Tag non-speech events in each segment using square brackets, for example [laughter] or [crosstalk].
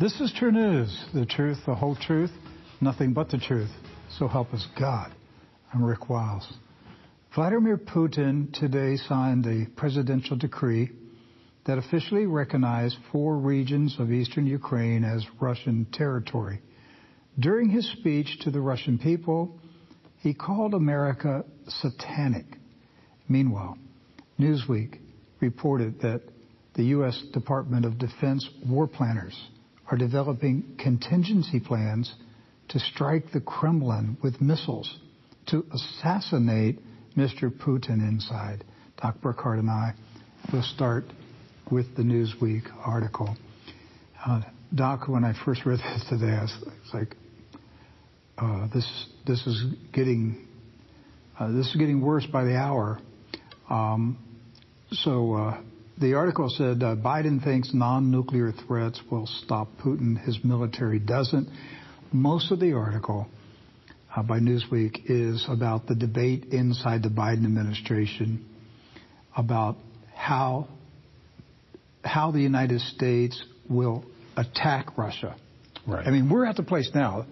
This is TruNews, the truth, the whole truth, nothing but the truth. So help us God. I'm Rick Wiles. Vladimir Putin today signed a presidential decree that officially recognized four regions of eastern Ukraine as Russian territory. During his speech to the Russian people, he called America satanic. Meanwhile, Newsweek reported that the U.S. Department of Defense war planners are developing contingency plans to strike the Kremlin with missiles to assassinate Mr. Putin inside. Doc Burkhardt and I will start with the Newsweek article. Uh, Doc, when I first read this today, I was, like, uh, this this is getting uh, this is getting worse by the hour. Um, so uh, the article said uh, Biden thinks non-nuclear threats will stop Putin. His military doesn't. Most of the article uh, by Newsweek is about the debate inside the Biden administration about how how the United States will attack Russia. Right. I mean, we're at the place now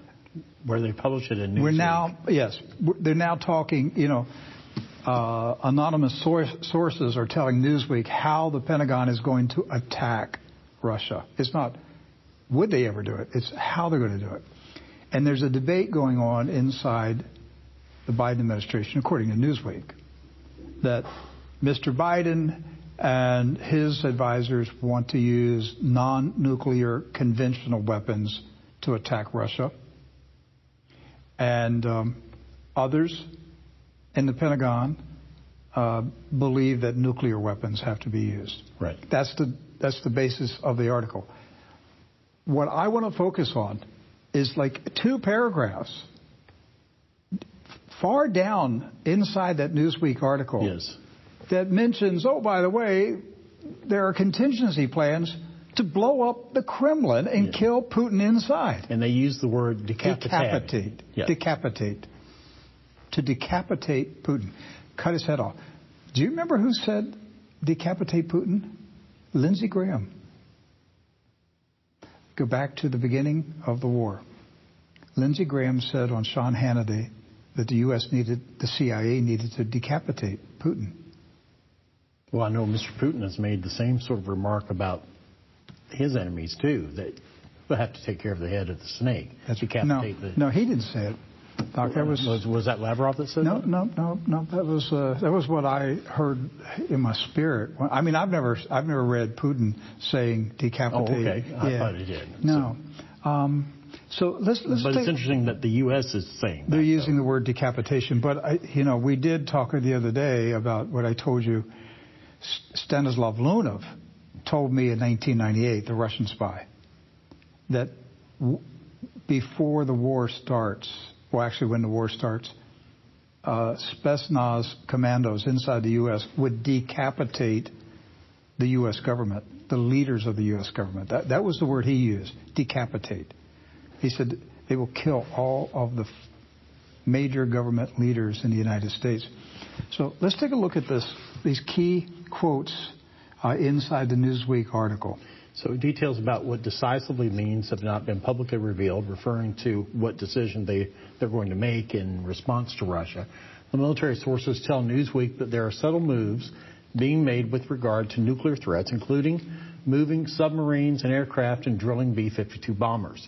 where they publish it in Newsweek. We're now yes, they're now talking. You know, anonymous source, sources are telling Newsweek how the Pentagon is going to attack Russia. It's not would they ever do it, it's how they're going to do it. And there's a debate going on inside the Biden administration, according to Newsweek, that Mr. Biden and his advisors want to use non nuclear conventional weapons to attack Russia. And um, others in the Pentagon uh, believe that nuclear weapons have to be used. Right. That's the that's the basis of the article. What I want to focus on is like two paragraphs far down inside that Newsweek article. Yes. That mentions, oh, by the way, there are contingency plans to blow up the Kremlin and yeah. kill Putin inside. And they use the word decapitate. Decapitate. Yeah. Decapitate to decapitate Putin, cut his head off. Do you remember who said decapitate Putin? Lindsey Graham. Go back to the beginning of the war. Lindsey Graham said on Sean Hannity that the U.S. needed, the CIA needed to decapitate Putin. Well, I know Mr. Putin has made the same sort of remark about his enemies too. That we'll have to take care of the head of the snake. That's decapitate no, the. No, he didn't say it. Doc, that was, was, was that Lavrov that said no, that? No, no, no. That was uh, that was what I heard in my spirit. I mean, I've never I've never read Putin saying decapitate. Oh, okay. I yeah. thought he did. No. So, um, so let's let's. But take, it's interesting that the U.S. is saying. They're that, using though. the word decapitation, but I, you know, we did talk the other day about what I told you. Stanislav Lunev told me in 1998, the Russian spy, that w- before the war starts, well, actually, when the war starts, uh, Spetsnaz commandos inside the U.S. would decapitate the U.S. government, the leaders of the U.S. government. That, that was the word he used, decapitate. He said they will kill all of the major government leaders in the United States. So let's take a look at this, these key quotes uh, inside the Newsweek article. So details about what decisively means have not been publicly revealed, referring to what decision they, they're going to make in response to Russia. The military sources tell Newsweek that there are subtle moves being made with regard to nuclear threats, including moving submarines and aircraft and drilling B-52 bombers.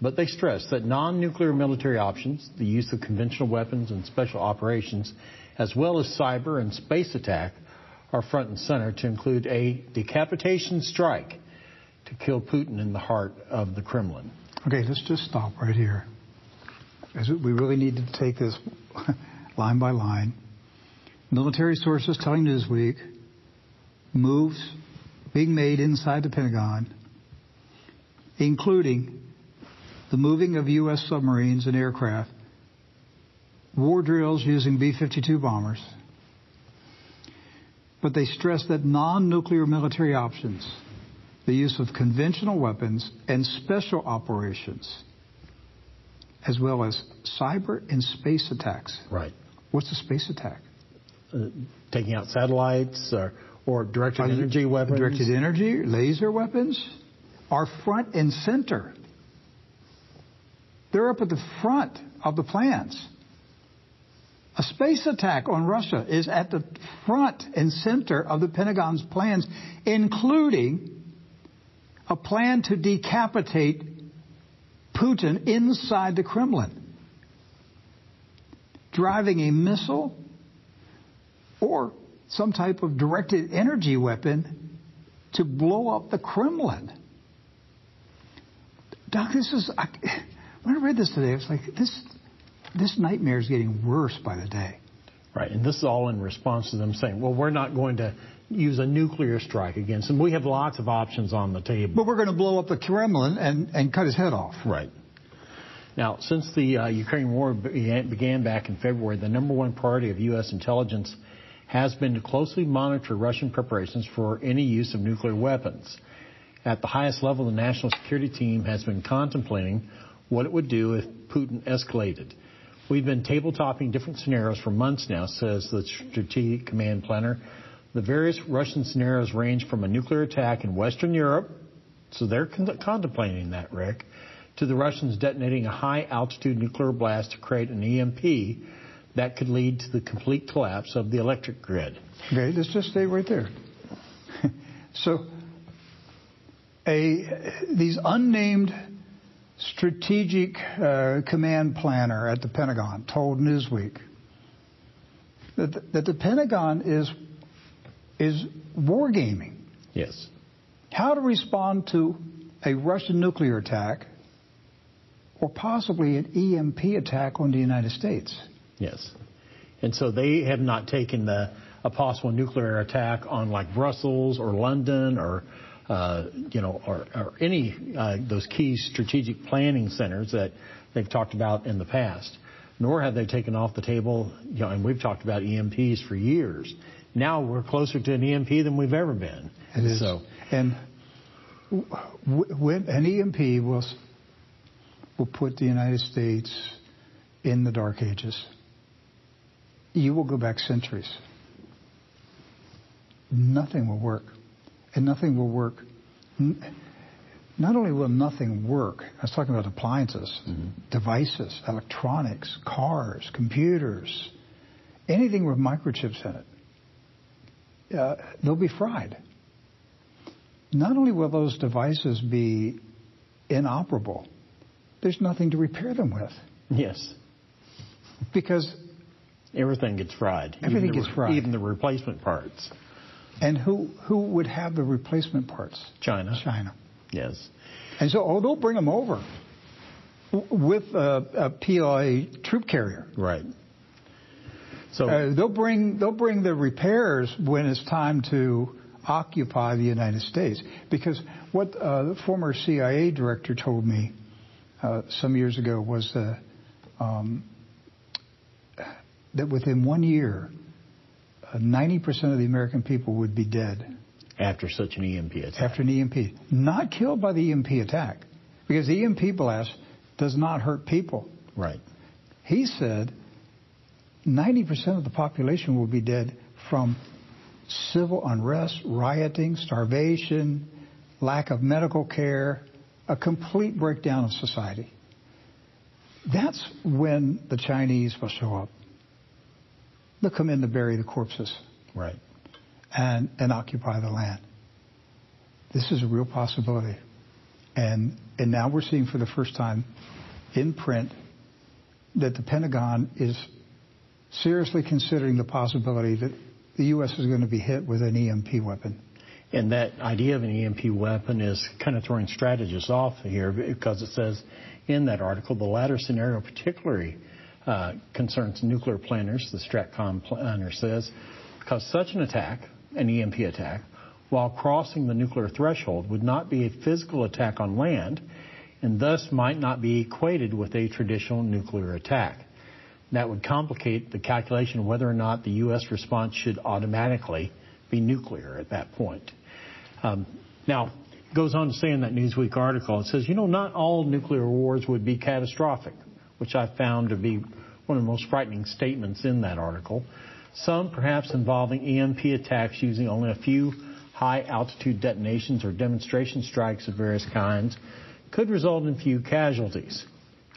But they stress that non-nuclear military options, the use of conventional weapons and special operations, as well as cyber and space attack, are front and center to include a decapitation strike to kill Putin in the heart of the Kremlin. Okay, let's just stop right here. We really need to take this [laughs] line by line. Military sources telling Newsweek moves being made inside the Pentagon, including the moving of U.S. submarines and aircraft, war drills using B 52 bombers. But they stress that non nuclear military options the use of conventional weapons and special operations, as well as cyber and space attacks. Right. What's a space attack? Uh, taking out satellites or, or directed energy weapons. Directed energy, laser weapons. are front and center. They're up at the front of the plans. A space attack on Russia is at the front and center of the Pentagon's plans, including a plan to decapitate Putin inside the Kremlin, driving a missile or some type of directed energy weapon to blow up the Kremlin. Doc, this is. I, when I read this today, I was like, this, this nightmare is getting worse by the day. Right, and this is all in response to them saying, well, we're not going to use a nuclear strike against him. We have lots of options on the table. But we're going to blow up the Kremlin and, and cut his head off. Right. Now, since the uh, Ukraine war began back in February, the number one priority of U.S. intelligence has been to closely monitor Russian preparations for any use of nuclear weapons. At the highest level, the national security team has been contemplating what it would do if Putin escalated. We've been tabletopping different scenarios for months now, says the Strategic Command Planner. The various Russian scenarios range from a nuclear attack in Western Europe, so they're con- contemplating that, Rick, to the Russians detonating a high altitude nuclear blast to create an EMP that could lead to the complete collapse of the electric grid. Okay, let's just stay right there. [laughs] so, a, these unnamed strategic uh, command planner at the Pentagon told Newsweek that the, that the Pentagon is is wargaming. Yes. How to respond to a Russian nuclear attack or possibly an EMP attack on the United States. Yes. And so they have not taken the, a possible nuclear attack on like Brussels or London or uh, you know, or, or any uh, those key strategic planning centers that they've talked about in the past. Nor have they taken off the table, you know, and we've talked about EMPs for years. Now we're closer to an EMP than we've ever been. It is. So, and when an EMP will will put the United States in the dark ages. You will go back centuries. Nothing will work and nothing will work. Not only will nothing work, I was talking about appliances, mm-hmm. devices, electronics, cars, computers, anything with microchips in it, uh, they'll be fried. Not only will those devices be inoperable, there's nothing to repair them with. Yes. Because everything gets fried. Everything gets fried. Even the replacement parts. And who who would have the replacement parts? China. China. Yes. And so, oh, they'll bring them over with a, a PLA troop carrier. Right. So uh, they'll bring they'll bring the repairs when it's time to occupy the United States. Because what uh, the former CIA director told me uh, some years ago was uh, um, that within one year 90% of the American people would be dead. After such an EMP attack. After an EMP. Not killed by the EMP attack. Because the EMP blast does not hurt people. Right. He said 90% of the population will be dead from civil unrest, rioting, starvation, lack of medical care, a complete breakdown of society. That's when the Chinese will show up they'll come in to bury the corpses. Right. And, and occupy the land. This is a real possibility. And, and now we're seeing for the first time in print that the Pentagon is seriously considering the possibility that the U.S. is going to be hit with an EMP weapon. And that idea of an EMP weapon is kind of throwing strategists off here because it says in that article the latter scenario particularly uh, concerns nuclear planners, the STRATCOM planner says, because such an attack, an EMP attack, while crossing the nuclear threshold would not be a physical attack on land and thus might not be equated with a traditional nuclear attack. That would complicate the calculation of whether or not the U.S. response should automatically be nuclear at that point. Um, now, goes on to say in that Newsweek article, it says, you know, not all nuclear wars would be catastrophic, which I found to be one of the most frightening statements in that article. Some perhaps involving EMP attacks using only a few high altitude detonations or demonstration strikes of various kinds could result in few casualties.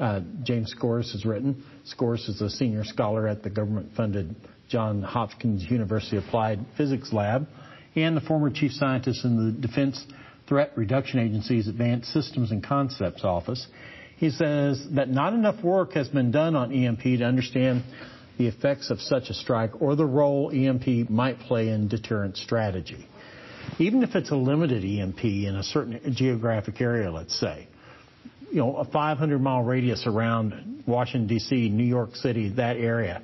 Uh, James Scouras has written. Scouras is a senior scholar at the government funded Johns Hopkins University Applied Physics Lab and the former chief scientist in the Defense Threat Reduction Agency's Advanced Systems and Concepts Office. He says that not enough work has been done on EMP to understand the effects of such a strike or the role EMP might play in deterrent strategy. Even if it's a limited EMP in a certain geographic area, let's say, you know, a 500 mile radius around Washington, D.C., New York City, that area,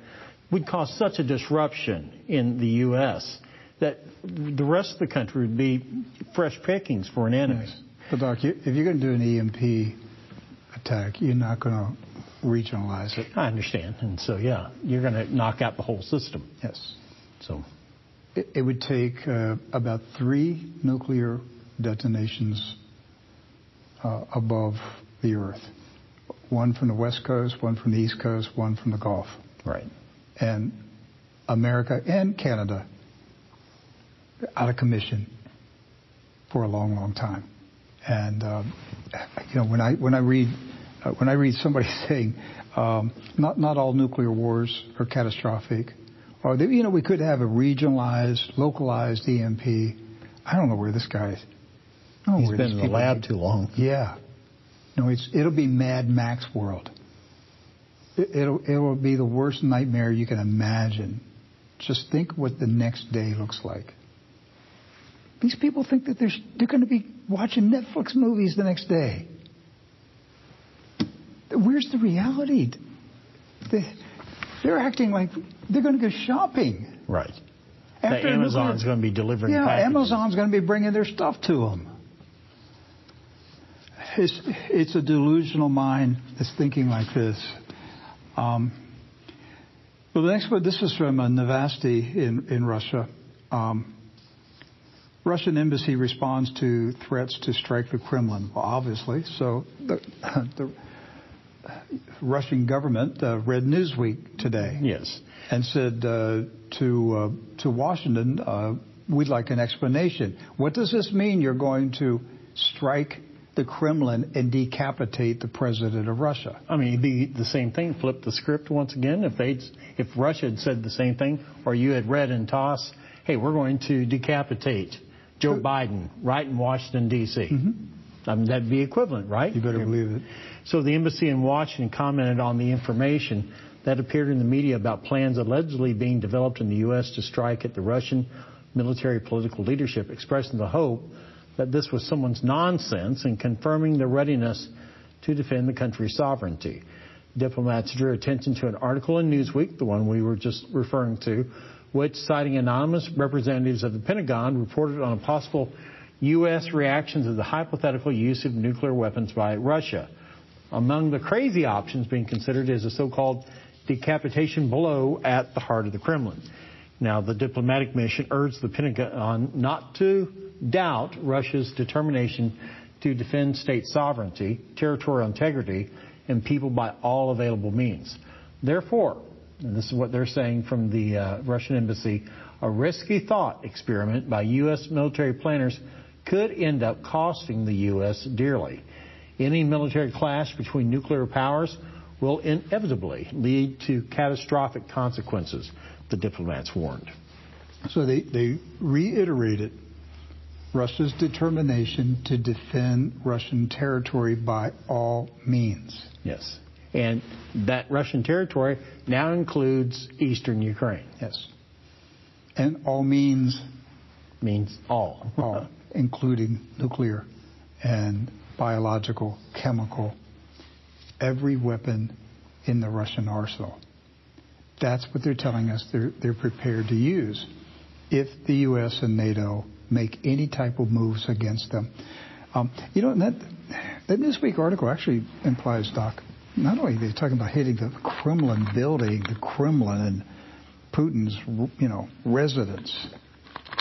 would cause such a disruption in the U.S. that the rest of the country would be fresh pickings for an enemy. Yes. But, Doc, if you're going to do an EMP attack, you're not going to regionalize it. I understand. And so, yeah, you're going to knock out the whole system. Yes. So it, it would take uh, about three nuclear detonations uh, above the Earth. One from the West Coast, one from the East Coast, one from the Gulf. Right. And America and Canada out of commission for a long, long time. And um, you know, when I when I read uh, when I read somebody [laughs] saying um, not not all nuclear wars are catastrophic, or that, you know we could have a regionalized, localized EMP. I don't know where this guy is. He's been in the lab too long. Yeah. No, it's it'll be Mad Max world. It, it'll it'll be the worst nightmare you can imagine. Just think what the next day looks like. These people think that they're, they're going to be watching Netflix movies the next day. Where's the reality? They, they're acting like they're going to go shopping. Right. After Amazon's going to be delivering yeah, packages. Amazon's going to be bringing their stuff to them. It's, it's a delusional mind that's thinking like this. Um, well, the next one, this is from uh, Novosti in, in Russia. Um, Russian embassy responds to threats to strike the Kremlin. Well, obviously, so the, [laughs] the Russian government uh, read Newsweek today. Yes, and said uh, to uh, to Washington, uh, we'd like an explanation. What does this mean? You're going to strike the Kremlin and decapitate the president of Russia. I mean, it'd be the same thing. Flip the script once again. If they, if Russia had said the same thing, or you had read in TASS, hey, we're going to decapitate Joe Biden right in Washington, D.C. Mm-hmm. I mean, that'd be equivalent, right? You better believe it. So the embassy in Washington commented on the information that appeared in the media about plans allegedly being developed in the U.S. to strike at the Russian military political leadership, expressing the hope that this was someone's nonsense and confirming their readiness to defend the country's sovereignty. Diplomats drew attention to an article in Newsweek, the one we were just referring to, which, citing anonymous representatives of the Pentagon, reported on a possible U.S. reaction to the hypothetical use of nuclear weapons by Russia. Among the crazy options being considered is a so-called decapitation blow at the heart of the Kremlin. Now, the diplomatic mission urged the Pentagon not to doubt Russia's determination to defend state sovereignty, territorial integrity, and people by all available means. Therefore, and this is what they're saying from the uh, Russian embassy, a risky thought experiment by U.S. military planners could end up costing the U.S. dearly. Any military clash between nuclear powers will inevitably lead to catastrophic consequences, the diplomats warned. So they, they reiterated Russia's determination to defend Russian territory by all means. Yes. And that Russian territory now includes eastern Ukraine. Yes. And all means means all. all, including nuclear and biological, chemical, every weapon in the Russian arsenal. That's what they're telling us they're, they're prepared to use if the U.S. and NATO make any type of moves against them. Um, you know, that, that Newsweek article actually implies, Doc, not only are they talking about hitting the Kremlin building, the Kremlin and Putin's, you know, residence,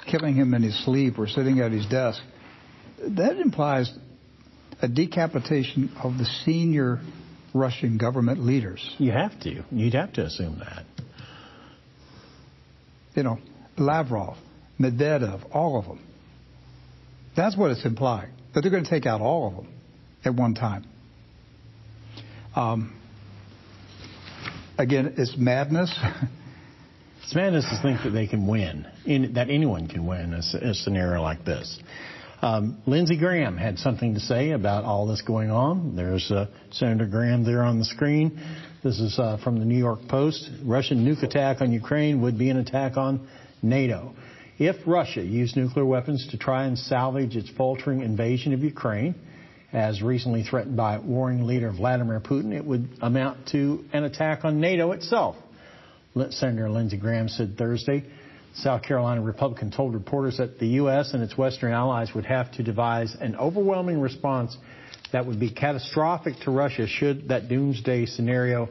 killing him in his sleep or sitting at his desk. That implies a decapitation of the senior Russian government leaders. You have to. You'd have to assume that. You know, Lavrov, Medvedev, all of them. That's what it's implying, that they're going to take out all of them at one time. Um, again, it's madness. [laughs] it's madness to think that they can win, in, that anyone can win a, a scenario like this. Um, Lindsey Graham had something to say about all this going on. There's uh, Senator Graham there on the screen. This is uh, from the New York Post. Russian nuke attack on Ukraine would be an attack on NATO. If Russia used nuclear weapons to try and salvage its faltering invasion of Ukraine, as recently threatened by warring leader Vladimir Putin, it would amount to an attack on NATO itself. Senator Lindsey Graham said Thursday. South Carolina Republican told reporters that the U.S. and its Western allies would have to devise an overwhelming response that would be catastrophic to Russia should that doomsday scenario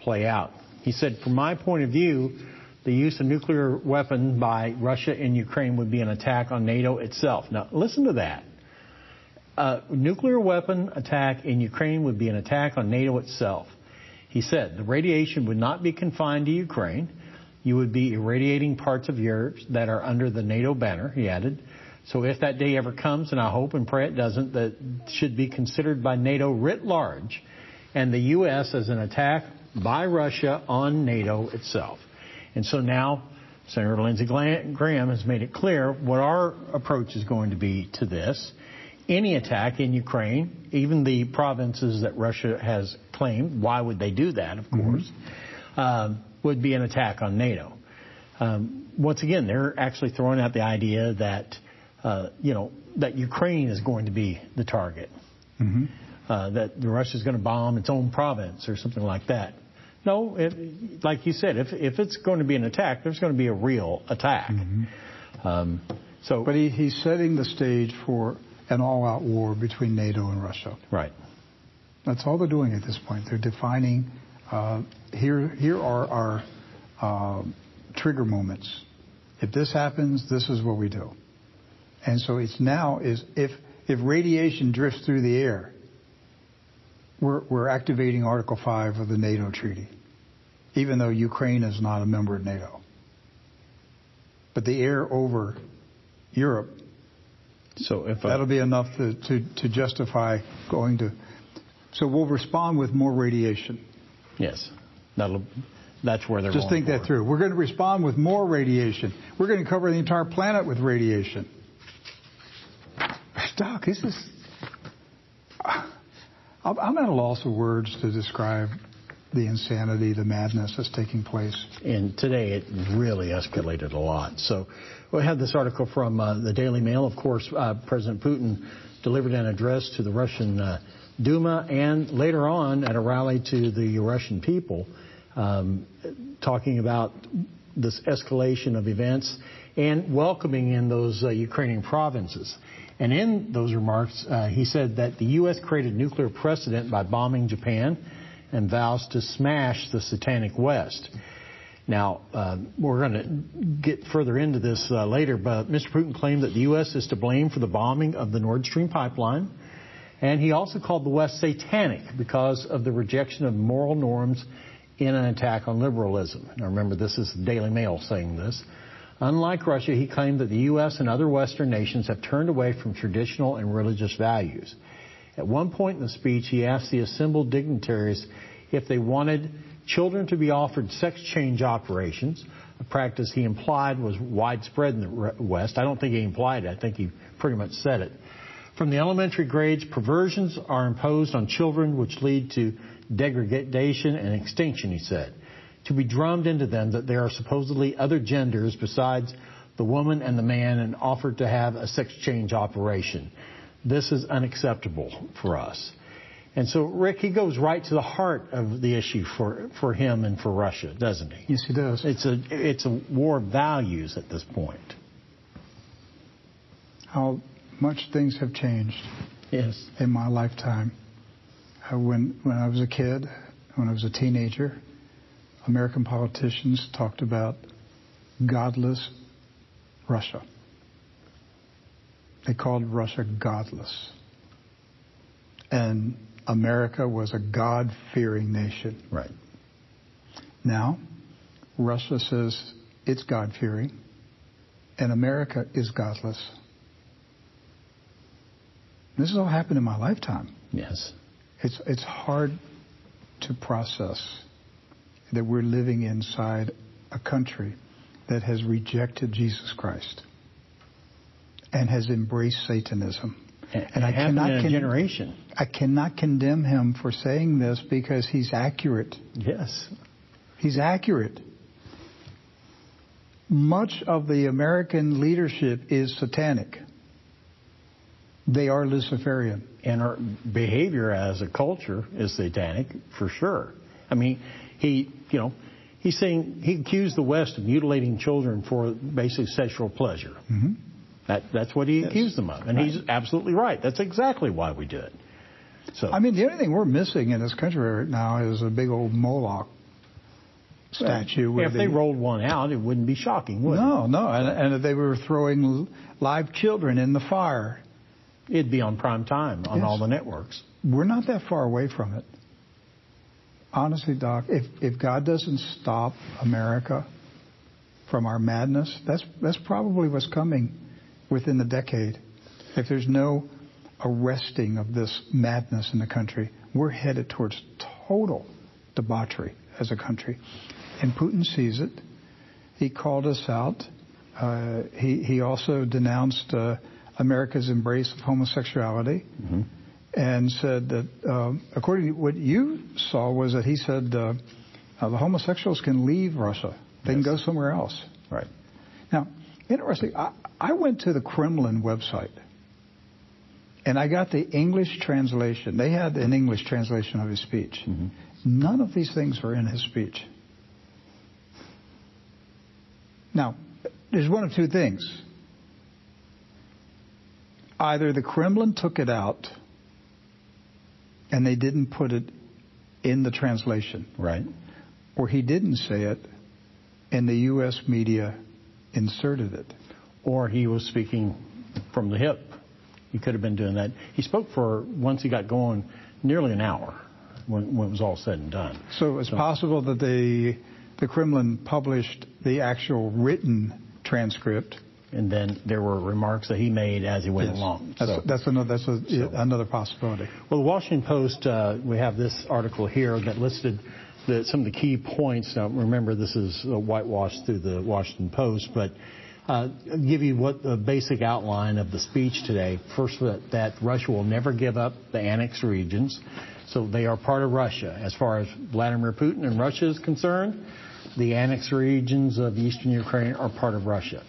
play out. He said, from my point of view, the use of nuclear weapon by Russia in Ukraine would be an attack on NATO itself. Now, listen to that. A nuclear weapon attack in Ukraine would be an attack on NATO itself. He said the radiation would not be confined to Ukraine. You would be irradiating parts of Europe that are under the NATO banner, he added. So if that day ever comes, and I hope and pray it doesn't, that should be considered by NATO writ large and the U.S. as an attack by Russia on NATO itself. And so now Senator Lindsey Graham has made it clear what our approach is going to be to this. Any attack in Ukraine, even the provinces that Russia has claimed, why would they do that, of mm-hmm. course, mm-hmm. um, would be an attack on NATO. Um, once again, they're actually throwing out the idea that, uh, you know, that Ukraine is going to be the target. Mm-hmm. Uh, that Russia is going to bomb its own province or something like that. No, it, like you said, if if it's going to be an attack, there's going to be a real attack. Mm-hmm. Um, so, but he, he's setting the stage for an all-out war between NATO and Russia. Right. That's all they're doing at this point. They're defining. Uh, here, here are our uh, trigger moments. If this happens, this is what we do. And so it's now is if if radiation drifts through the air, we're, we're activating Article 5 of the NATO treaty even though Ukraine is not a member of NATO. But the air over Europe, so if I, that'll be enough to, to, to justify going to. So we'll respond with more radiation. Yes, that'll. That's where they're Just think that through. We're going to respond with more radiation. We're going to cover the entire planet with radiation. Doc, this is. I'm at a loss of words to describe the insanity, the madness that's taking place. And today it really escalated a lot. So we had this article from uh, the Daily Mail. Of course, uh, President Putin delivered an address to the Russian uh, Duma and later on at a rally to the Russian people, um, talking about this escalation of events and welcoming in those uh, Ukrainian provinces. And in those remarks, uh, he said that the U.S. created nuclear precedent by bombing Japan and vows to smash the Satanic West. Now, uh, we're going to get further into this uh, later, but Mr. Putin claimed that the U.S. is to blame for the bombing of the Nord Stream pipeline. And he also called the West satanic because of the rejection of moral norms in an attack on liberalism. Now, remember, this is the Daily Mail saying this. Unlike Russia, he claimed that the U.S. and other Western nations have turned away from traditional and religious values. At one point in the speech, he asked the assembled dignitaries if they wanted children to be offered sex change operations, a practice he implied was widespread in the West. I don't think he implied it. I think he pretty much said it. From the elementary grades, perversions are imposed on children which lead to degradation and extinction, he said. To be drummed into them that there are supposedly other genders besides the woman and the man and offered to have a sex change operation. This is unacceptable for us. And so, Rick, he goes right to the heart of the issue for, for him and for Russia, doesn't he? Yes, he does. It's a, it's a war of values at this point. How much things have changed yes. in my lifetime. Uh, when, when I was a kid, when I was a teenager, American politicians talked about godless Russia. They called Russia godless. And America was a God fearing nation. Right. Now, Russia says it's God fearing, and America is godless. This has all happened in my lifetime. Yes. It's it's hard to process that we're living inside a country that has rejected Jesus Christ and has embraced Satanism. And, I cannot con- generation. I cannot condemn him for saying this because he's accurate. Yes. He's accurate. Much of the American leadership is satanic. They are Luciferian. And our behavior as a culture is satanic for sure. I mean, he, you know, he's saying he accused the West of mutilating children for basic sexual pleasure. Mm-hmm. That, that's what he yes. accused them of. And right. he's absolutely right. That's exactly why we do it. So, I mean, the only thing we're missing in this country right now is a big old Moloch statue. Well, if they, they, rolled one out, it wouldn't be shocking, would no, it? No, no. And, and if they were throwing live children in the fire, it'd be on prime time on yes. all the networks. We're not that far away from it. Honestly, Doc, if, if God doesn't stop America from our madness, that's, that's probably what's coming within the decade. If there's no arresting of this madness in the country, we're headed towards total debauchery as a country. And Putin sees it. He called us out. Uh, he, he also denounced uh, America's embrace of homosexuality mm-hmm. And said that, um, according to what you saw, was that he said uh, uh the homosexuals can leave Russia. They yes. can go somewhere else. Right. Now, interesting, I, I went to the Kremlin website and I got the English translation. They had an English translation of his speech. Mm-hmm. None of these things were in his speech. Now, there's one of two things. Either the Kremlin took it out and they didn't put it in the translation. Right. Or he didn't say it and the U.S. media inserted it. Or he was speaking from the hip. He could have been doing that. He spoke for, once he got going, nearly an hour when, when it was all said and done. So it's so, possible that the, the Kremlin published the actual written transcript. And then there were remarks that he made as he went yes. along. That's, so, that's, another, that's a, so, another possibility. Well, the Washington Post, uh, we have this article here that listed the, some of the key points. Now, remember, this is whitewashed through the Washington Post, but uh, give you what the basic outline of the speech today. First, that, that Russia will never give up the annexed regions. So they are part of Russia. As far as Vladimir Putin and Russia is concerned, the annexed regions of eastern Ukraine are part of Russia.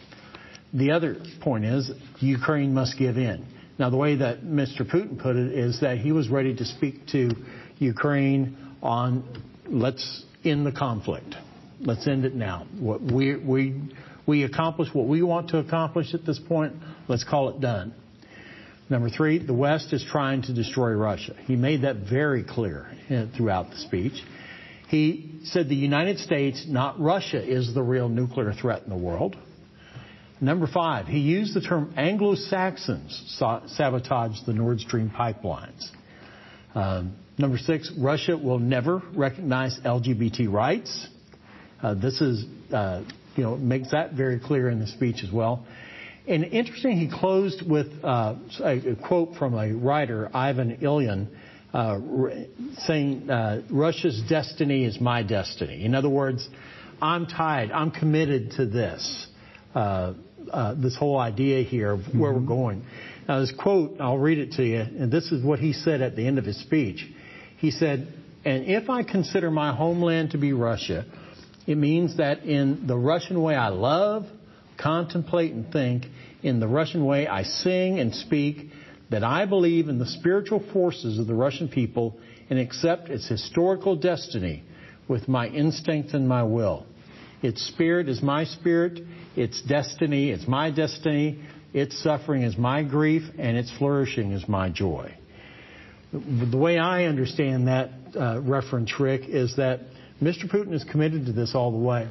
The other point is Ukraine must give in. Now, the way that Mr. Putin put it is that he was ready to speak to Ukraine on let's end the conflict. Let's end it now. What we, we we accomplish what we want to accomplish at this point. Let's call it done. Number three, the West is trying to destroy Russia. He made that very clear eh, throughout the speech. He said the United States, not Russia, is the real nuclear threat in the world. Number five, he used the term Anglo-Saxons sabotaged the Nord Stream pipelines. Um, number six, Russia will never recognize LGBT rights. Uh, this is uh, you know, makes that very clear in the speech as well. And interesting, he closed with uh, a, a, quote from a writer, Ivan Ilyin, uh, saying, uh, Russia's destiny is my destiny. In other words, I'm tied, I'm committed to this, uh, uh, this whole idea here of where mm-hmm. we're going. Now, this quote, I'll read it to you, and this is what he said at the end of his speech. He said, And if I consider my homeland to be Russia, it means that in the Russian way I love, contemplate, and think, in the Russian way I sing and speak, that I believe in the spiritual forces of the Russian people and accept its historical destiny with my instinct and my will. Its spirit is my spirit, its destiny is my destiny, its suffering is my grief, and its flourishing is my joy. The way I understand that uh, reference, Rick, is that Mr. Putin is committed to this all the way.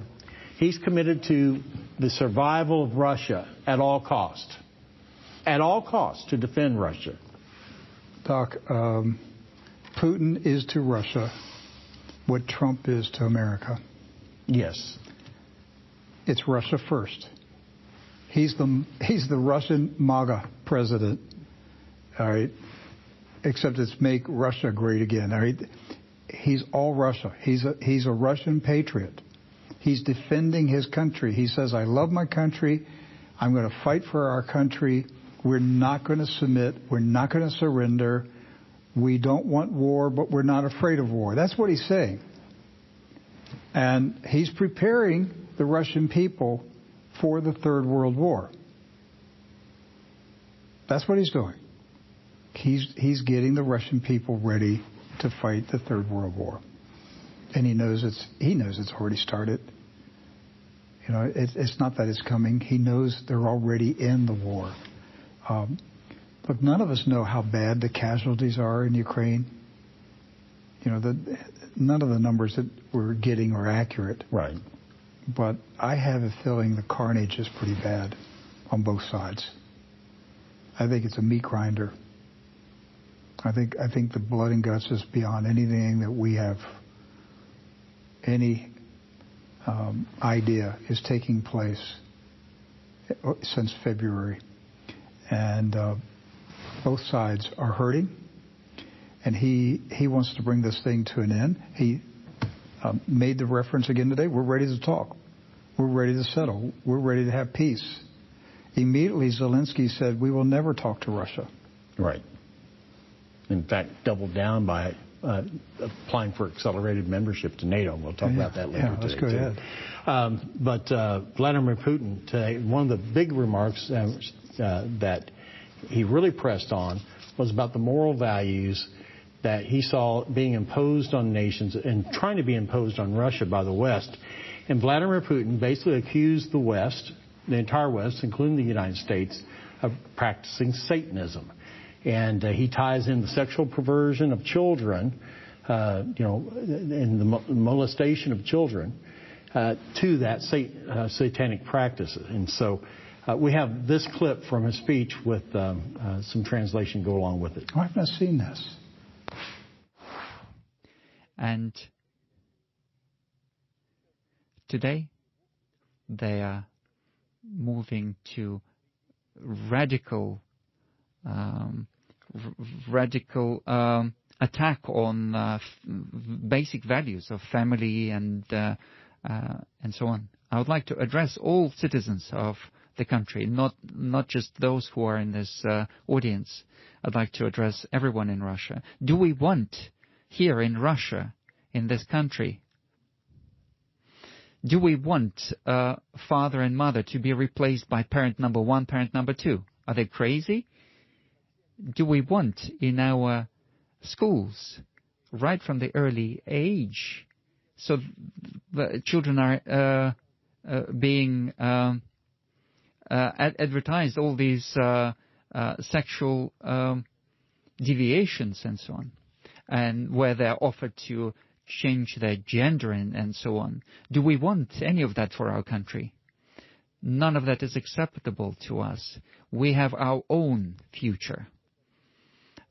He's committed to the survival of Russia at all cost. At all costs to defend Russia. Doc, um, Putin is to Russia what Trump is to America. Yes. It's Russia first. He's the, he's the Russian MAGA president. All right, except it's make Russia great again. All right, he's all Russia. He's a he's a Russian patriot. He's defending his country. He says, "I love my country. I'm going to fight for our country. We're not going to submit. We're not going to surrender. We don't want war, but we're not afraid of war." That's what he's saying. And he's preparing the Russian people for the Third World War. That's what he's doing. He's, he's getting the Russian people ready to fight the Third World War. And he knows it's, he knows it's already started. You know, it, it's not that it's coming. He knows they're already in the war. Um, look, none of us know how bad the casualties are in Ukraine. You know, the, none of the numbers that we're getting are accurate. Right. But I have a feeling the carnage is pretty bad on both sides. I think it's a meat grinder. I think I think the blood and guts is beyond anything that we have any um, idea is taking place since February, and uh, both sides are hurting. And he he wants to bring this thing to an end. He uh, made the reference again today. We're ready to talk. We're ready to settle. We're ready to have peace. Immediately, Zelensky said, "We will never talk to Russia." Right. In fact, doubled down by uh, applying for accelerated membership to NATO. We'll talk yeah, about that later yeah, let's today. go too. ahead. Um, but uh, Vladimir Putin today, one of the big remarks uh, uh, that he really pressed on was about the moral values that he saw being imposed on nations and trying to be imposed on Russia by the West. And Vladimir Putin basically accused the West, the entire West, including the United States, of practicing Satanism and uh, he ties in the sexual perversion of children, uh, you know, and the molestation of children uh, to that sat- uh, satanic practice. And so uh, we have this clip from his speech with um, uh, some translation go along with it. Oh, I've not seen this. And today they are moving to radical um, radical um, attack on uh, basic values of family and uh, uh, and so on. I would like to address all citizens of the country, not not just those who are in this audience. I'd like to address everyone in Russia. Do we want here in Russia, in this country, do we want uh, father and mother to be replaced by parent number one, parent number two? Are they crazy? do we want in our schools right from the early age so the children are uh, uh, being um, uh, advertised all these uh, uh, sexual um, deviations and so on and where they're offered to change their gender and, and so on do we want any of that for our country none of that is acceptable to us we have our own future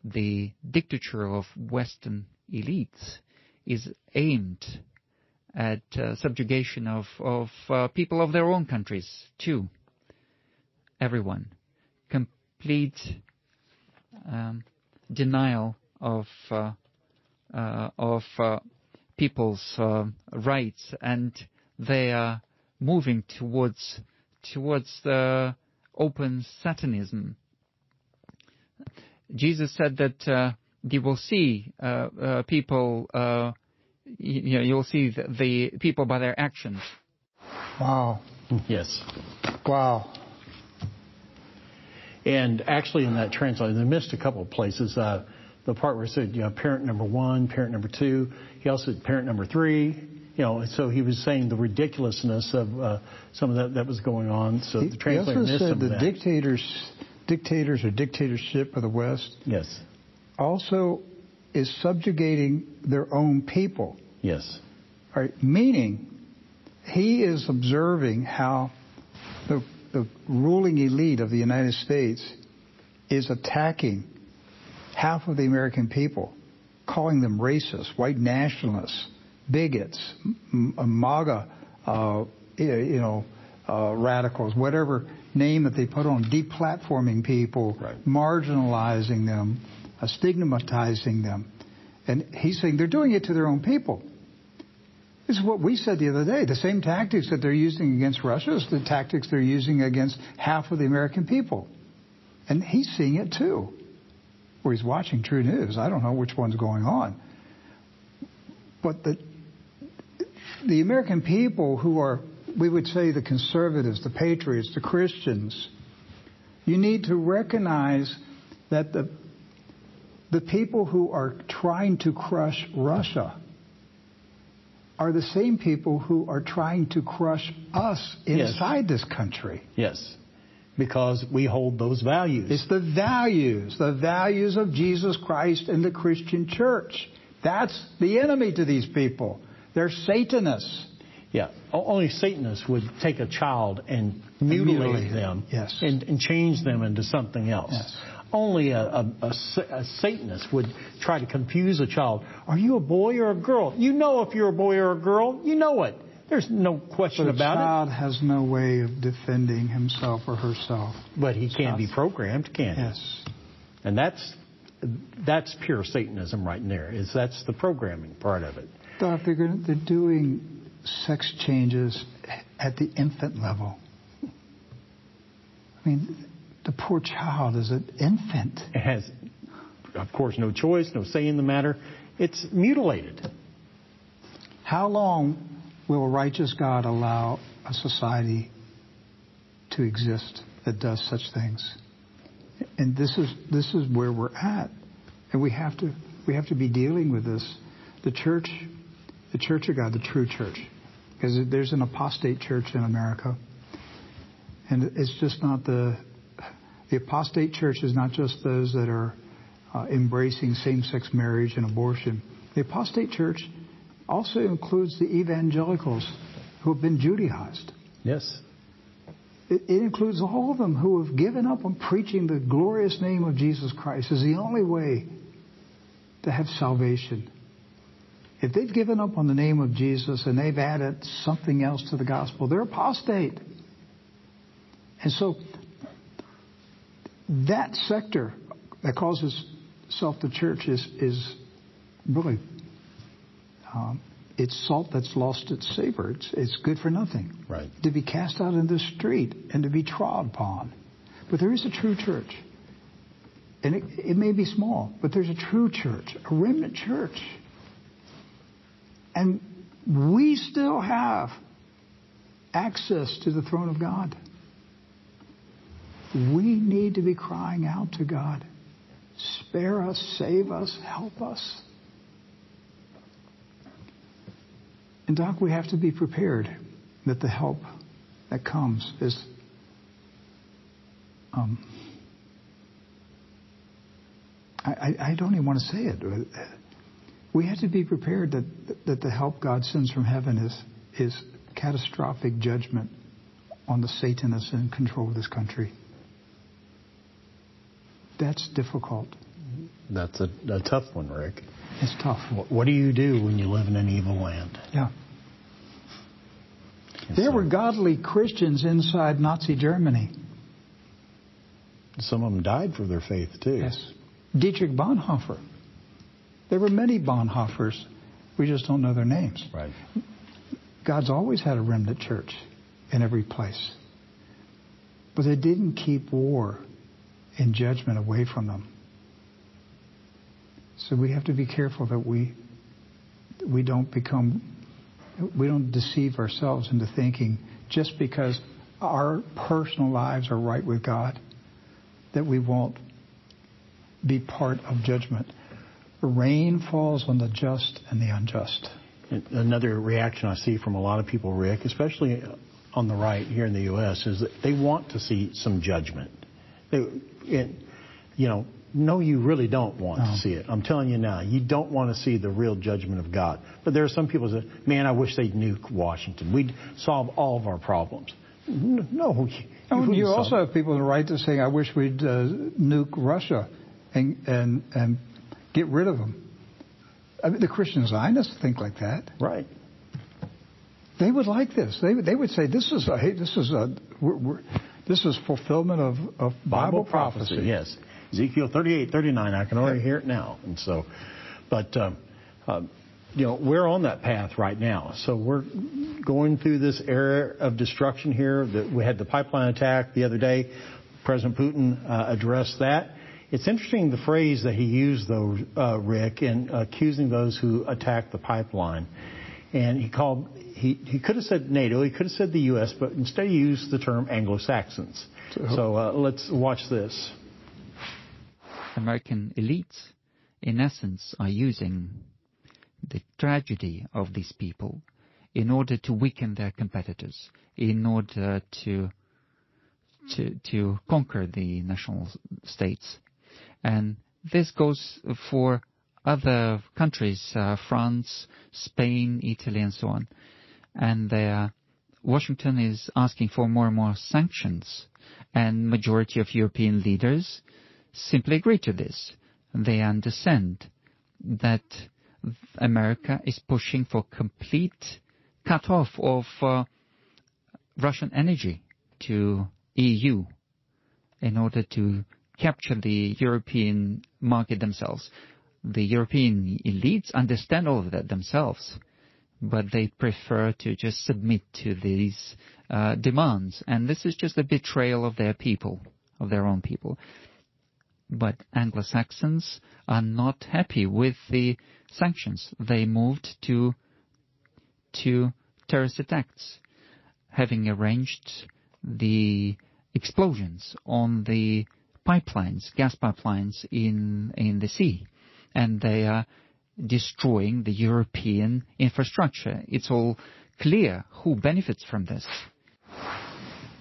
the dictature of Western elites is aimed at uh, subjugation of, of uh, people of their own countries too. Everyone. Complete um, denial of uh, of uh, people's uh, rights, and they are moving towards towards the open satanism Jesus said that uh, you will see uh, uh, people, uh, you know, you'll see the, the, people by their actions. Wow. Yes. Wow. And actually, in that translation, they missed a couple of places. Uh, the part where it said, you know, parent number one, parent number two. He also said parent number three. You know, so he was saying the ridiculousness of uh, some of that that was going on. So he, the translator he also missed said some the dictators dictators or dictatorship of the West Yes. also is subjugating their own people. Yes. Right? Meaning, he is observing how the, the ruling elite of the United States is attacking half of the American people, calling them racist, white nationalists, bigots, MAGA, uh, you know, uh, radicals, whatever name that they put on deplatforming people, Right. marginalizing them, uh, stigmatizing them. And he's saying they're doing it to their own people. This is what we said the other day. The same tactics that they're using against Russia is the tactics they're using against half of the American people. And he's seeing it too. Or he's watching TruNews. I don't know which one's going on. But the, the American people who are, we would say, the conservatives, the patriots, the Christians, you need to recognize that the, the people who are trying to crush Russia are the same people who are trying to crush us Yes. inside this country. Yes. Because we hold those values. It's the values, the values of Jesus Christ and the Christian church. That's the enemy to these people. They're Satanists. Yeah, only Satanists would take a child and mutilate, mutilate them yes. and, and change them into something else. Yes. Only a, a, a a Satanist would try to confuse a child. Are you a boy or a girl? You know if you're a boy or a girl. You know it. There's no question But a about child has no way of defending himself or herself. But he can be programmed, can he? Yes. And that's that's pure Satanism right in there. Is that's the programming part of it. Doc, they're, gonna, they're doing sex changes at the infant level. I mean, the poor child is an infant. It has, of course, no choice, no say in the matter. It's mutilated. How long will a righteous God allow a society to exist that does such things? And this is this is where we're at, and we have to we have to be dealing with this. The church, the Church of God, the true church, because there's an apostate church in America, and it's just not the the apostate church is not just those that are uh, embracing same-sex marriage and abortion. The apostate church also includes the evangelicals who have been Judaized. Yes. It, it includes all of them who have given up on preaching the glorious name of Jesus Christ as the only way to have salvation. If they've given up on the name of Jesus and they've added something else to the gospel, they're apostate. And so that sector that calls itself the church is, is really um, it's salt that's lost its savor. It's, it's good for nothing. Right. To be cast out in the street and to be trod upon. But there is a true church. And it, it may be small, but there's a true church, a remnant church. And we still have access to the throne of God. We need to be crying out to God. Spare us, save us, help us. And, Doc, we have to be prepared that the help that comes is um, I, I, don't even want to say it. We have to be prepared that, that the help God sends from heaven is, is catastrophic judgment on the Satanists in control of this country. That's difficult. That's a, a tough one, Rick. It's tough. What, what do you do when you live in an evil land? Yeah. And There so were godly Christians inside Nazi Germany. Some of them died for their faith too. Yes. Dietrich Bonhoeffer. There were many Bonhoeffers. We just don't know their names. Right. God's always had a remnant church in every place. But they didn't keep war and judgment away from them. So we have to be careful that we we don't become we don't deceive ourselves into thinking just because our personal lives are right with God that we won't be part of judgment. Rain falls on the just and the unjust. Another reaction I see from a lot of people, Rick, especially on the right here in the U.S., is that they want to see some judgment. They, it, you know, no, you really don't want No. to see it. I'm telling you now, you don't want to see the real judgment of God. But there are some people that, say, man, I wish they'd nuke Washington. We'd solve all of our problems. No, you, Oh, you also have people on the right that say, "I wish we'd uh, nuke Russia and and and get rid of them." I mean, the Christian Zionists think like that. Right. They would like this. They would- they would say, "This is a hey, this is a we're, we're, This is fulfillment of, of Bible, Bible prophecy. prophecy. Yes. Ezekiel 38, 39. I can already hear it now. And so, but, um, uh, you know, we're on that path right now. So we're going through this era of destruction here. That we had the pipeline attack the other day. President Putin uh, addressed that. It's interesting the phrase that he used, though, uh, Rick, in accusing those who attacked the pipeline. And he called, he, he could have said NATO, he could have said the U.S., but instead he used the term Anglo Saxons. So uh, let's watch this. American elites, in essence, are using the tragedy of these people in order to weaken their competitors, in order to to, to conquer the national states. And this goes for other countries, uh, France, Spain, Italy, and so on. And Washington is asking for more and more sanctions, and majority of European leaders simply agree to this. They understand that America is pushing for complete cut off of uh, Russian energy to EU in order to capture the European market themselves. The European elites understand all of that themselves, but they prefer to just submit to these uh, demands. And this is just a betrayal of their people, of their own people. But Anglo-Saxons are not happy with the sanctions. They moved to, terrorist attacks, having arranged the explosions on the pipelines, gas pipelines in, in the sea. And they are destroying the European infrastructure. It's all clear who benefits from this.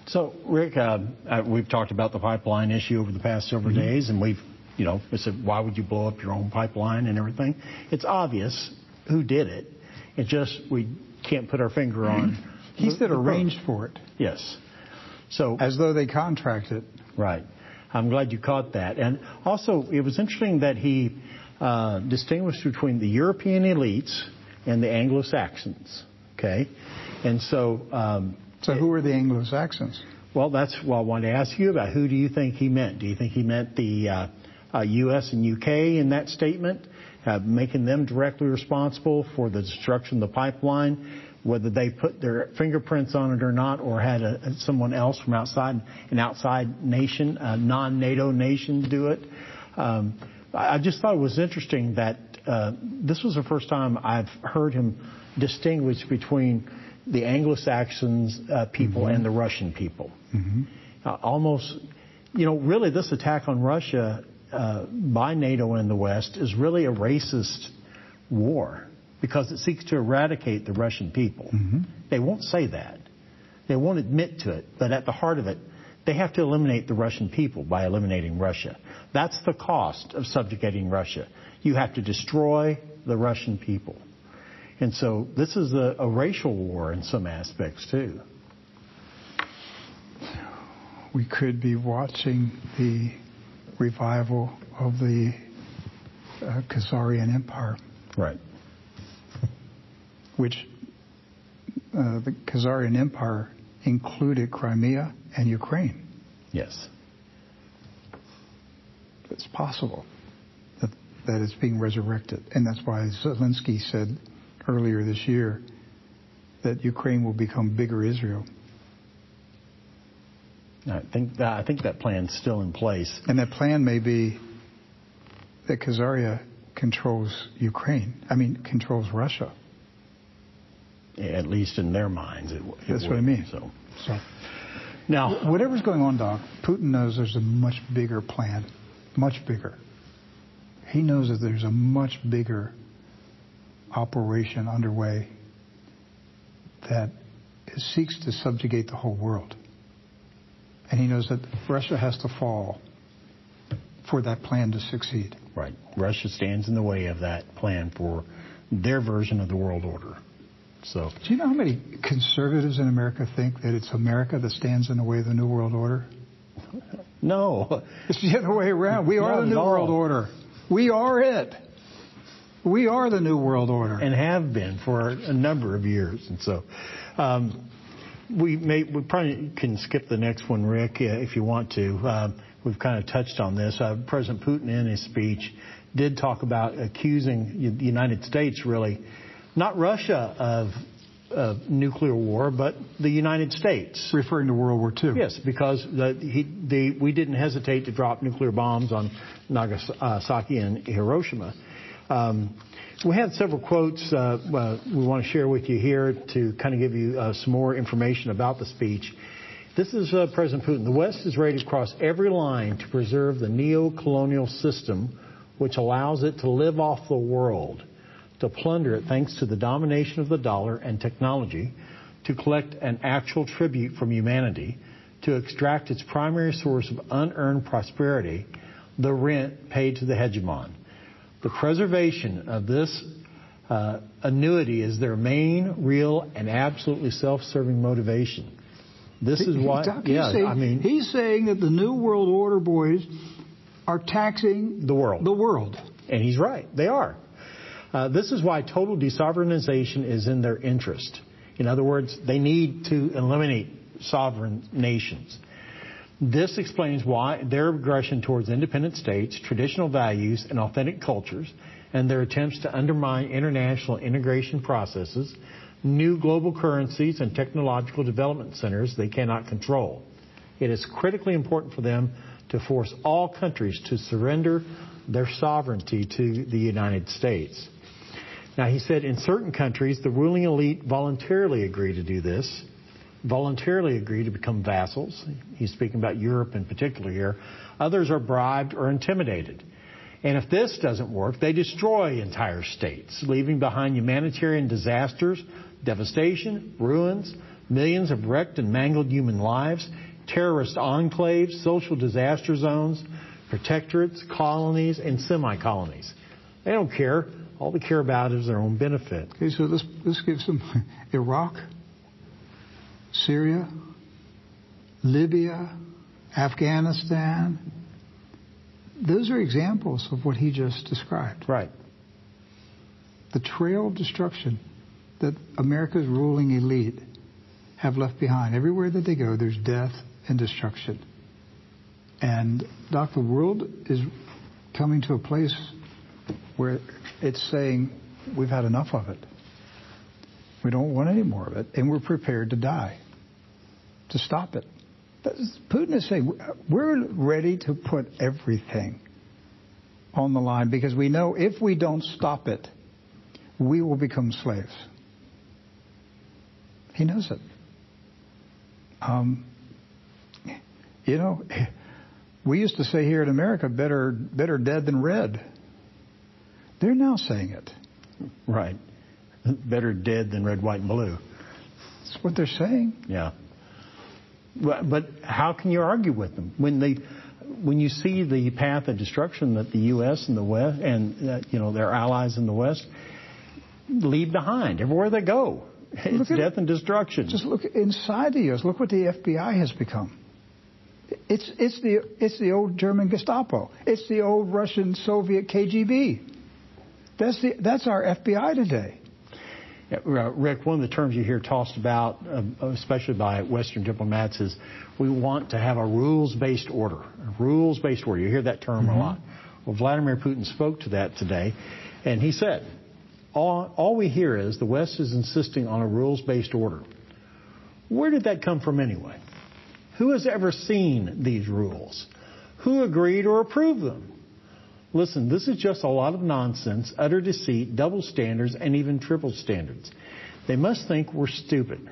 So, Rick, uh, uh, we've talked about the pipeline issue over the past several mm-hmm. days, and we've, you know, said, why would you blow up your own pipeline and everything? It's obvious who did it. It just, we can't put our finger on. He said arranged for it. Yes. So as though they contracted. Right. I'm glad you caught that. And also, it was interesting that he uh, distinguished between the European elites and the Anglo-Saxons. Okay, and so. Um, so who are the Anglo-Saxons? Well, that's what I wanted to ask you about. Who do you think he meant? Do you think he meant the uh, uh, U.S. and U.K. in that statement, uh, making them directly responsible for the destruction of the pipeline? whether they put their fingerprints on it or not, or had a, someone else from outside, an outside nation, a non-NATO nation, do it. Um, I just thought it was interesting that uh, this was the first time I've heard him distinguish between the Anglo-Saxons uh, people mm-hmm. and the Russian people. Mm-hmm. Uh, almost, you know, really, this attack on Russia uh, by NATO and the West is really a racist war because it seeks to eradicate the Russian people. Mm-hmm. They won't say that. They won't admit to it, but at the heart of it, they have to eliminate the Russian people by eliminating Russia. That's the cost of subjugating Russia. You have to destroy the Russian people. And so this is a, a racial war in some aspects, too. We could be watching the revival of the uh, Khazarian Empire. Right which uh, the Khazarian Empire included Crimea and Ukraine. Yes. It's possible that, that it's being resurrected. And that's why Zelensky said earlier this year that Ukraine will become bigger Israel. I think that, I think that plan's still in place. And that plan may be that Khazaria controls Ukraine. I mean, controls Russia at least in their minds. It, it That's would. what I mean. So, so now, whatever's going on, Doc, Putin knows there's a much bigger plan, much bigger. He knows that there's a much bigger operation underway that seeks to subjugate the whole world. And he knows that Russia has to fall for that plan to succeed. Right. Russia stands in the way of that plan for their version of the world order. So, do you know how many conservatives in America think that it's America that stands in the way of the New World Order? No, it's the other way around. We are the New World Order. We are it. We are the New World Order, and have been for a number of years. And so, um, we may we probably can skip the next one, Rick, uh, if you want to. Uh, we've kind of touched on this. Uh, President Putin, in his speech, did talk about accusing the United States, really, not Russia of nuclear war, but the United States. Referring to World War II. Yes, because the, he, the, we didn't hesitate to drop nuclear bombs on Nagasaki and Hiroshima. Um, we have several quotes uh, uh, we want to share with you here to kind of give you uh, some more information about the speech. This is uh, President Putin. The West is ready to cross every line to preserve the neo-colonial system which allows it to live off the world to plunder it thanks to the domination of the dollar and technology, to collect an actual tribute from humanity, to extract its primary source of unearned prosperity, the rent paid to the hegemon. The preservation of this uh, annuity is their main, real, and absolutely self-serving motivation. This is why, yeah, saying, I mean, he's saying that the New World Order boys are taxing the world. The world, and he's right. They are. Uh, this is why total desovereignization is in their interest. In other words, they need to eliminate sovereign nations. This explains why their aggression towards independent states, traditional values, and authentic cultures, and their attempts to undermine international integration processes, new global currencies, and technological development centers they cannot control. It is critically important for them to force all countries to surrender their sovereignty to the United States. Now, he said in certain countries, the ruling elite voluntarily agree to do this, voluntarily agree to become vassals. He's speaking about Europe in particular here. Others are bribed or intimidated. And if this doesn't work, they destroy entire states, leaving behind humanitarian disasters, devastation, ruins, millions of wrecked and mangled human lives, terrorist enclaves, social disaster zones, protectorates, colonies, and semi colonies. They don't care. All they care about is their own benefit. Okay, so this, this gives them [laughs] Iraq, Syria, Libya, Afghanistan. Those are examples of what he just described. Right. The trail of destruction that America's ruling elite have left behind. Everywhere that they go, there's death and destruction. And, Doc, the world is coming to a place where it's saying we've had enough of it. We don't want any more of it, and we're prepared to die to stop it. Putin is saying we're ready to put everything on the line because we know if we don't stop it, we will become slaves. He knows it. Um, you know, [laughs] we used to say here in America, better better dead than red. They're now saying it. Right. Better dead than red, white, and blue. That's what they're saying. Yeah. But, but how can you argue with them when they, when you see the path of destruction that the U.S. and the West and uh, you know their allies in the West leave behind everywhere they go? It's death and destruction. Just look inside the U.S. Look what the FBI has become. It's it's the it's the old German Gestapo. It's the old Russian Soviet KGB. That's, the, that's our FBI today. Uh, Rick, one of the terms you hear tossed about, uh, especially by Western diplomats, is we want to have a rules-based order. Rules-based order. You hear that term mm-hmm. a lot. Well, Vladimir Putin spoke to that today, and he said, all, all we hear is the West is insisting on a rules-based order. Where did that come from anyway? Who has ever seen these rules? Who agreed or approved them? Listen, this is just a lot of nonsense, utter deceit, double standards, and even triple standards. They must think we're stupid.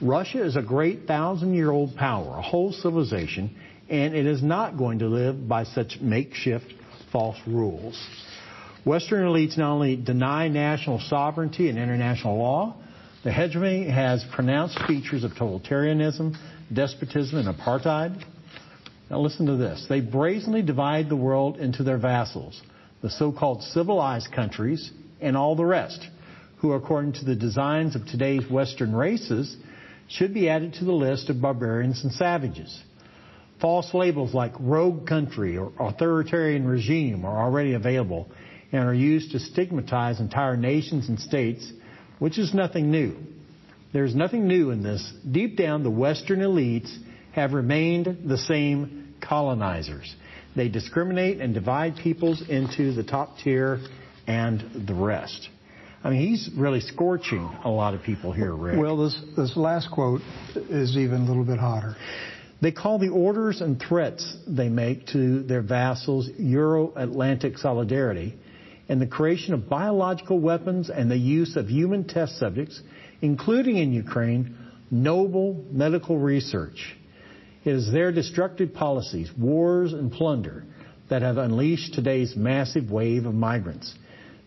Russia is a great thousand year old power, a whole civilization, and it is not going to live by such makeshift false rules. Western elites not only deny national sovereignty and international law, the hegemony has pronounced features of totalitarianism, despotism, and apartheid. Now listen to this. They brazenly divide the world into their vassals, the so-called civilized countries, and all the rest, who according to the designs of today's Western races, should be added to the list of barbarians and savages. False labels like rogue country or authoritarian regime are already available and are used to stigmatize entire nations and states, which is nothing new. There's nothing new in this. Deep down, the Western elites have remained the same colonizers. They discriminate and divide peoples into the top tier and the rest. I mean, he's really scorching a lot of people here, Rick. Well, this, this last quote is even a little bit hotter. They call the orders and threats they make to their vassals Euro Atlantic solidarity and the creation of biological weapons and the use of human test subjects, including in Ukraine, noble medical research. It is their destructive policies, wars, and plunder that have unleashed today's massive wave of migrants.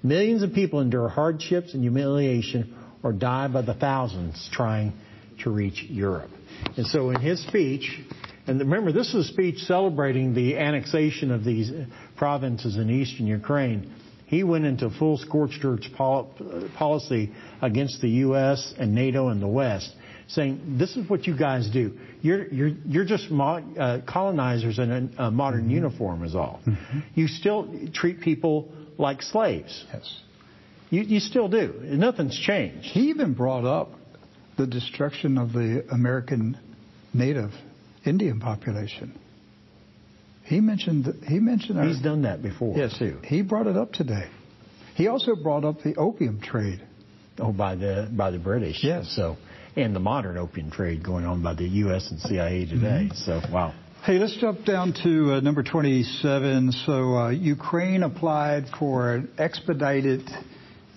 Millions of people endure hardships and humiliation or die by the thousands trying to reach Europe. And so in his speech, and remember, this is a speech celebrating the annexation of these provinces in eastern Ukraine. He went into full scorched earth policy against the U.S. and NATO and the West, saying, This is what you guys do. You're, you're, you're just mo- uh, colonizers in a, a modern mm-hmm. uniform, is all. Mm-hmm. You still treat people like slaves. Yes. You, you still do. Nothing's changed. He even brought up the destruction of the American native Indian population. He mentioned he mentioned he's our, done that before. Yes, too. He brought it up today. He also brought up the opium trade. Oh, by the by the British. Yes. So and the modern opium trade going on by the U.S. and CIA today. Mm-hmm. So wow. Hey, let's jump down to uh, number 27. So uh, Ukraine applied for an expedited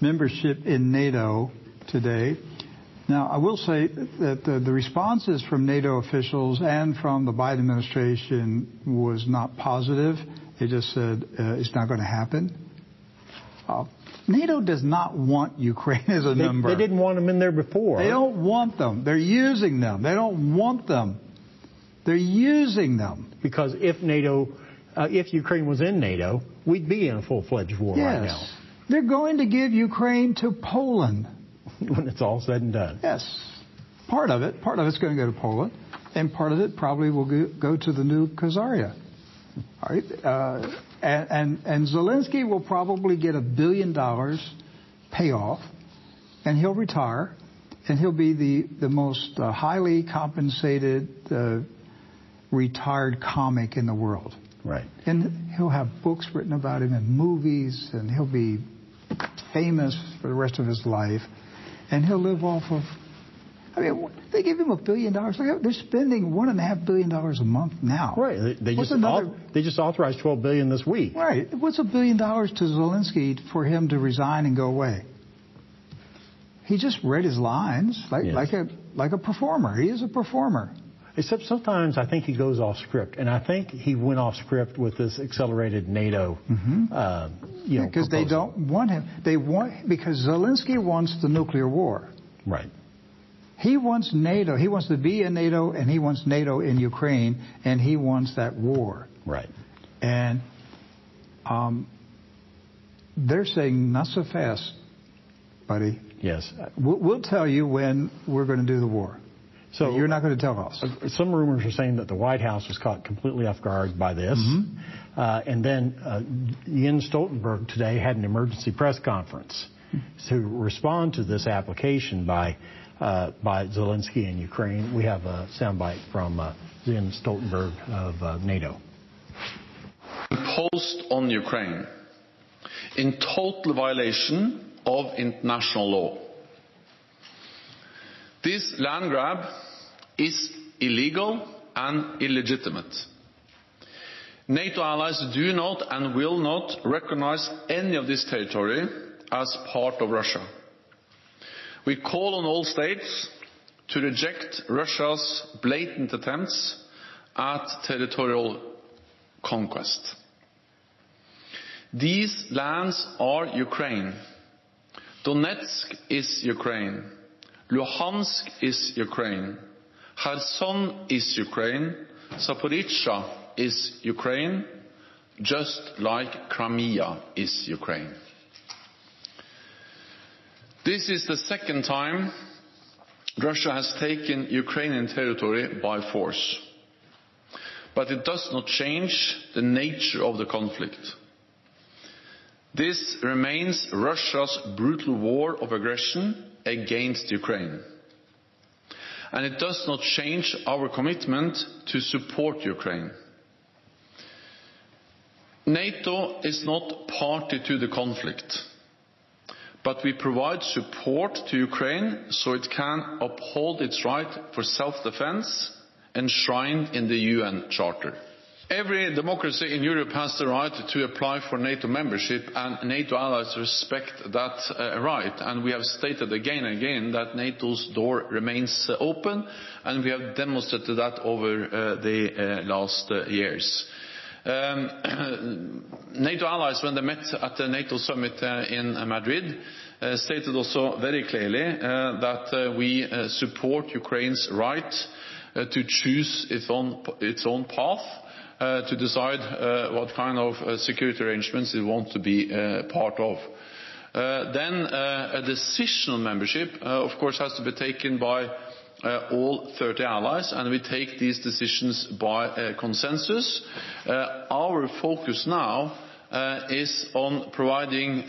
membership in NATO today. Now, I will say that the, the, responses from NATO officials and from the Biden administration was not positive. They just said uh, it's not going to happen. Uh, NATO does not want Ukraine as a they, member. They didn't want them in there before. They don't want them. They're using them. They don't want them. They're using them. Because if NATO, uh, if Ukraine was in NATO, we'd be in a full-fledged war yes. right now. They're going to give Ukraine to Poland. [laughs] when it's all said and done. Yes. Part of it, part of it's going to go to Poland, and part of it probably will go, go to the new Khazaria. All right? Uh, and, and, and Zelensky will probably get a billion dollars payoff, and he'll retire, and he'll be the, the most uh, highly compensated uh, retired comic in the world. Right. And he'll have books written about him and movies, and he'll be famous for the rest of his life and he'll live off of. I mean, they give him a billion dollars. They're spending one and a half billion dollars a month now. Right. They, they just another, they just authorized 12 billion this week. Right. What's a billion dollars to Zelensky for him to resign and go away? He just read his lines like yes. like a like a performer. He is a performer. Except sometimes I think he goes off script, and I think he went off script with this accelerated NATO. Mm-hmm. Uh, you know, because they don't want him. They want because Zelensky wants the nuclear war. Right. He wants NATO. He wants to be in NATO, and he wants NATO in Ukraine, and he wants that war. Right. And um, they're saying not so fast, buddy. Yes. We'll, we'll tell you when we're going to do the war. So you're not going to tell us. Uh, some rumors are saying that the White House was caught completely off guard by this, mm-hmm. uh, and then uh, Jens Stoltenberg today had an emergency press conference to respond to this application by uh, by Zelensky in Ukraine. We have a soundbite from uh, Jens Stoltenberg of uh, NATO. Imposed on Ukraine in total violation of international law. This land grab is illegal and illegitimate. NATO allies do not and will not recognize any of this territory as part of Russia. We call on all states to reject Russia's blatant attempts at territorial conquest. These lands are Ukraine. Donetsk is Ukraine. Luhansk is Ukraine. Kherson is Ukraine. Zaporizhzhia is Ukraine, just like Crimea is Ukraine. This is the second time Russia has taken Ukrainian territory by force. But it does not change the nature of the conflict. This remains Russia's brutal war of aggression against Ukraine. and it does not change our commitment to support Ukraine. NATO is not party to the conflict, but we provide support to Ukraine so it can uphold its right for self-defense enshrined in the UN Charter. Every democracy in Europe has the right to apply for NATO membership, and NATO allies respect that uh, right. And we have stated again and again that NATO's door remains open, and we have demonstrated that over uh, the uh, last years. Um, [clears throat] NATO allies, when they met at the NATO summit uh, in Madrid, stated also very clearly that we support Ukraine's right to choose its own, path uh, to decide uh, what kind of uh, security arrangements it wants to be part of. Then a decision on membership, of course, has to be taken by Uh, all 30 allies, and we take these decisions by uh, consensus. Uh, our focus now is on providing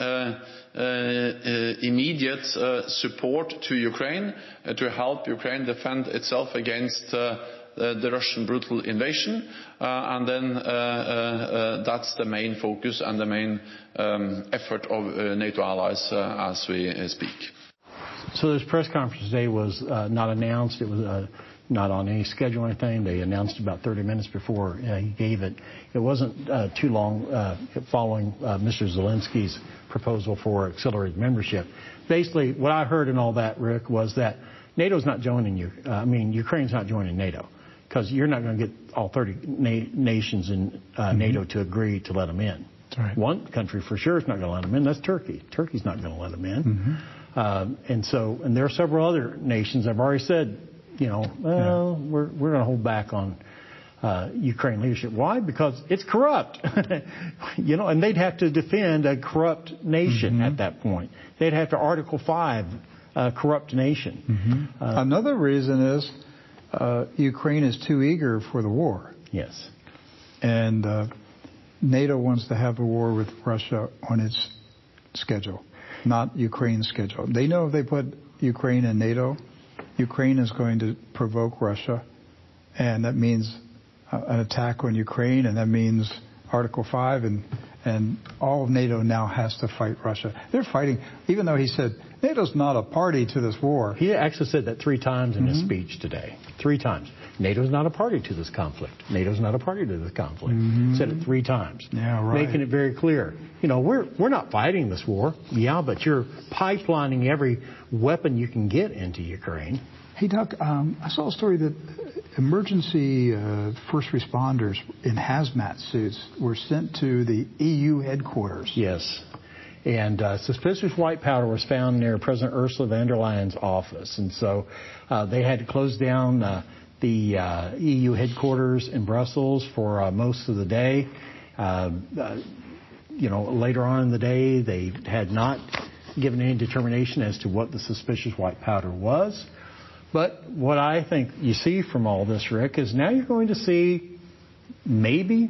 immediate support to Ukraine to help Ukraine defend itself against the Russian brutal invasion. Uh, and then uh, uh, That's the main focus and the main um, effort of NATO allies as we speak. So This press conference today was uh, not announced. It was uh, not on any schedule or anything. They announced about 30 minutes before uh, he gave it. It wasn't too long following Mr. Zelensky's proposal for accelerated membership. Basically, what I heard in all that, Rick, was that NATO's not joining you. I mean, Ukraine's not joining NATO because you're not going to get all 30 na- nations in uh, mm-hmm. NATO to agree to let them in. Right. One country for sure is not going to let them in. That's Turkey. Turkey's not going to let them in. Mm-hmm. Um, and so, and there are several other nations. I've already said, you know, well, yeah. we're we're going to hold back on uh, Ukraine leadership. Why? Because it's corrupt. [laughs] you know, and they'd have to defend a corrupt nation mm-hmm. at that point. They'd have to Article Five a corrupt nation. Mm-hmm. Uh, Another reason is uh, Ukraine is too eager for the war. Yes. And uh, NATO wants to have a war with Russia on its schedule, not Ukraine's schedule. They know if they put Ukraine in NATO, Ukraine is going to provoke Russia, and that means uh, an attack on Ukraine, and that means Article 5, and, and all of NATO now has to fight Russia. They're fighting, even though he said NATO's not a party to this war. He actually said that three times in mm-hmm. his speech today. Three times. NATO's not a party to this conflict. NATO's not a party to this conflict. Mm-hmm. Said it three times. Yeah, right. Making it very clear. You know, we're we're not fighting this war. Yeah, but you're pipelining every weapon you can get into Ukraine. Hey, Doc, um, I saw a story that emergency uh, first responders in hazmat suits were sent to the EU headquarters. Yes. And uh, suspicious white powder was found near President Ursula von der Leyen's office. And so uh, they had to close down uh, the uh, EU headquarters in Brussels for uh, most of the day. Uh, you know, later on in the day, they had not given any determination as to what the suspicious white powder was. But what I think you see from all this, Rick, is now you're going to see maybe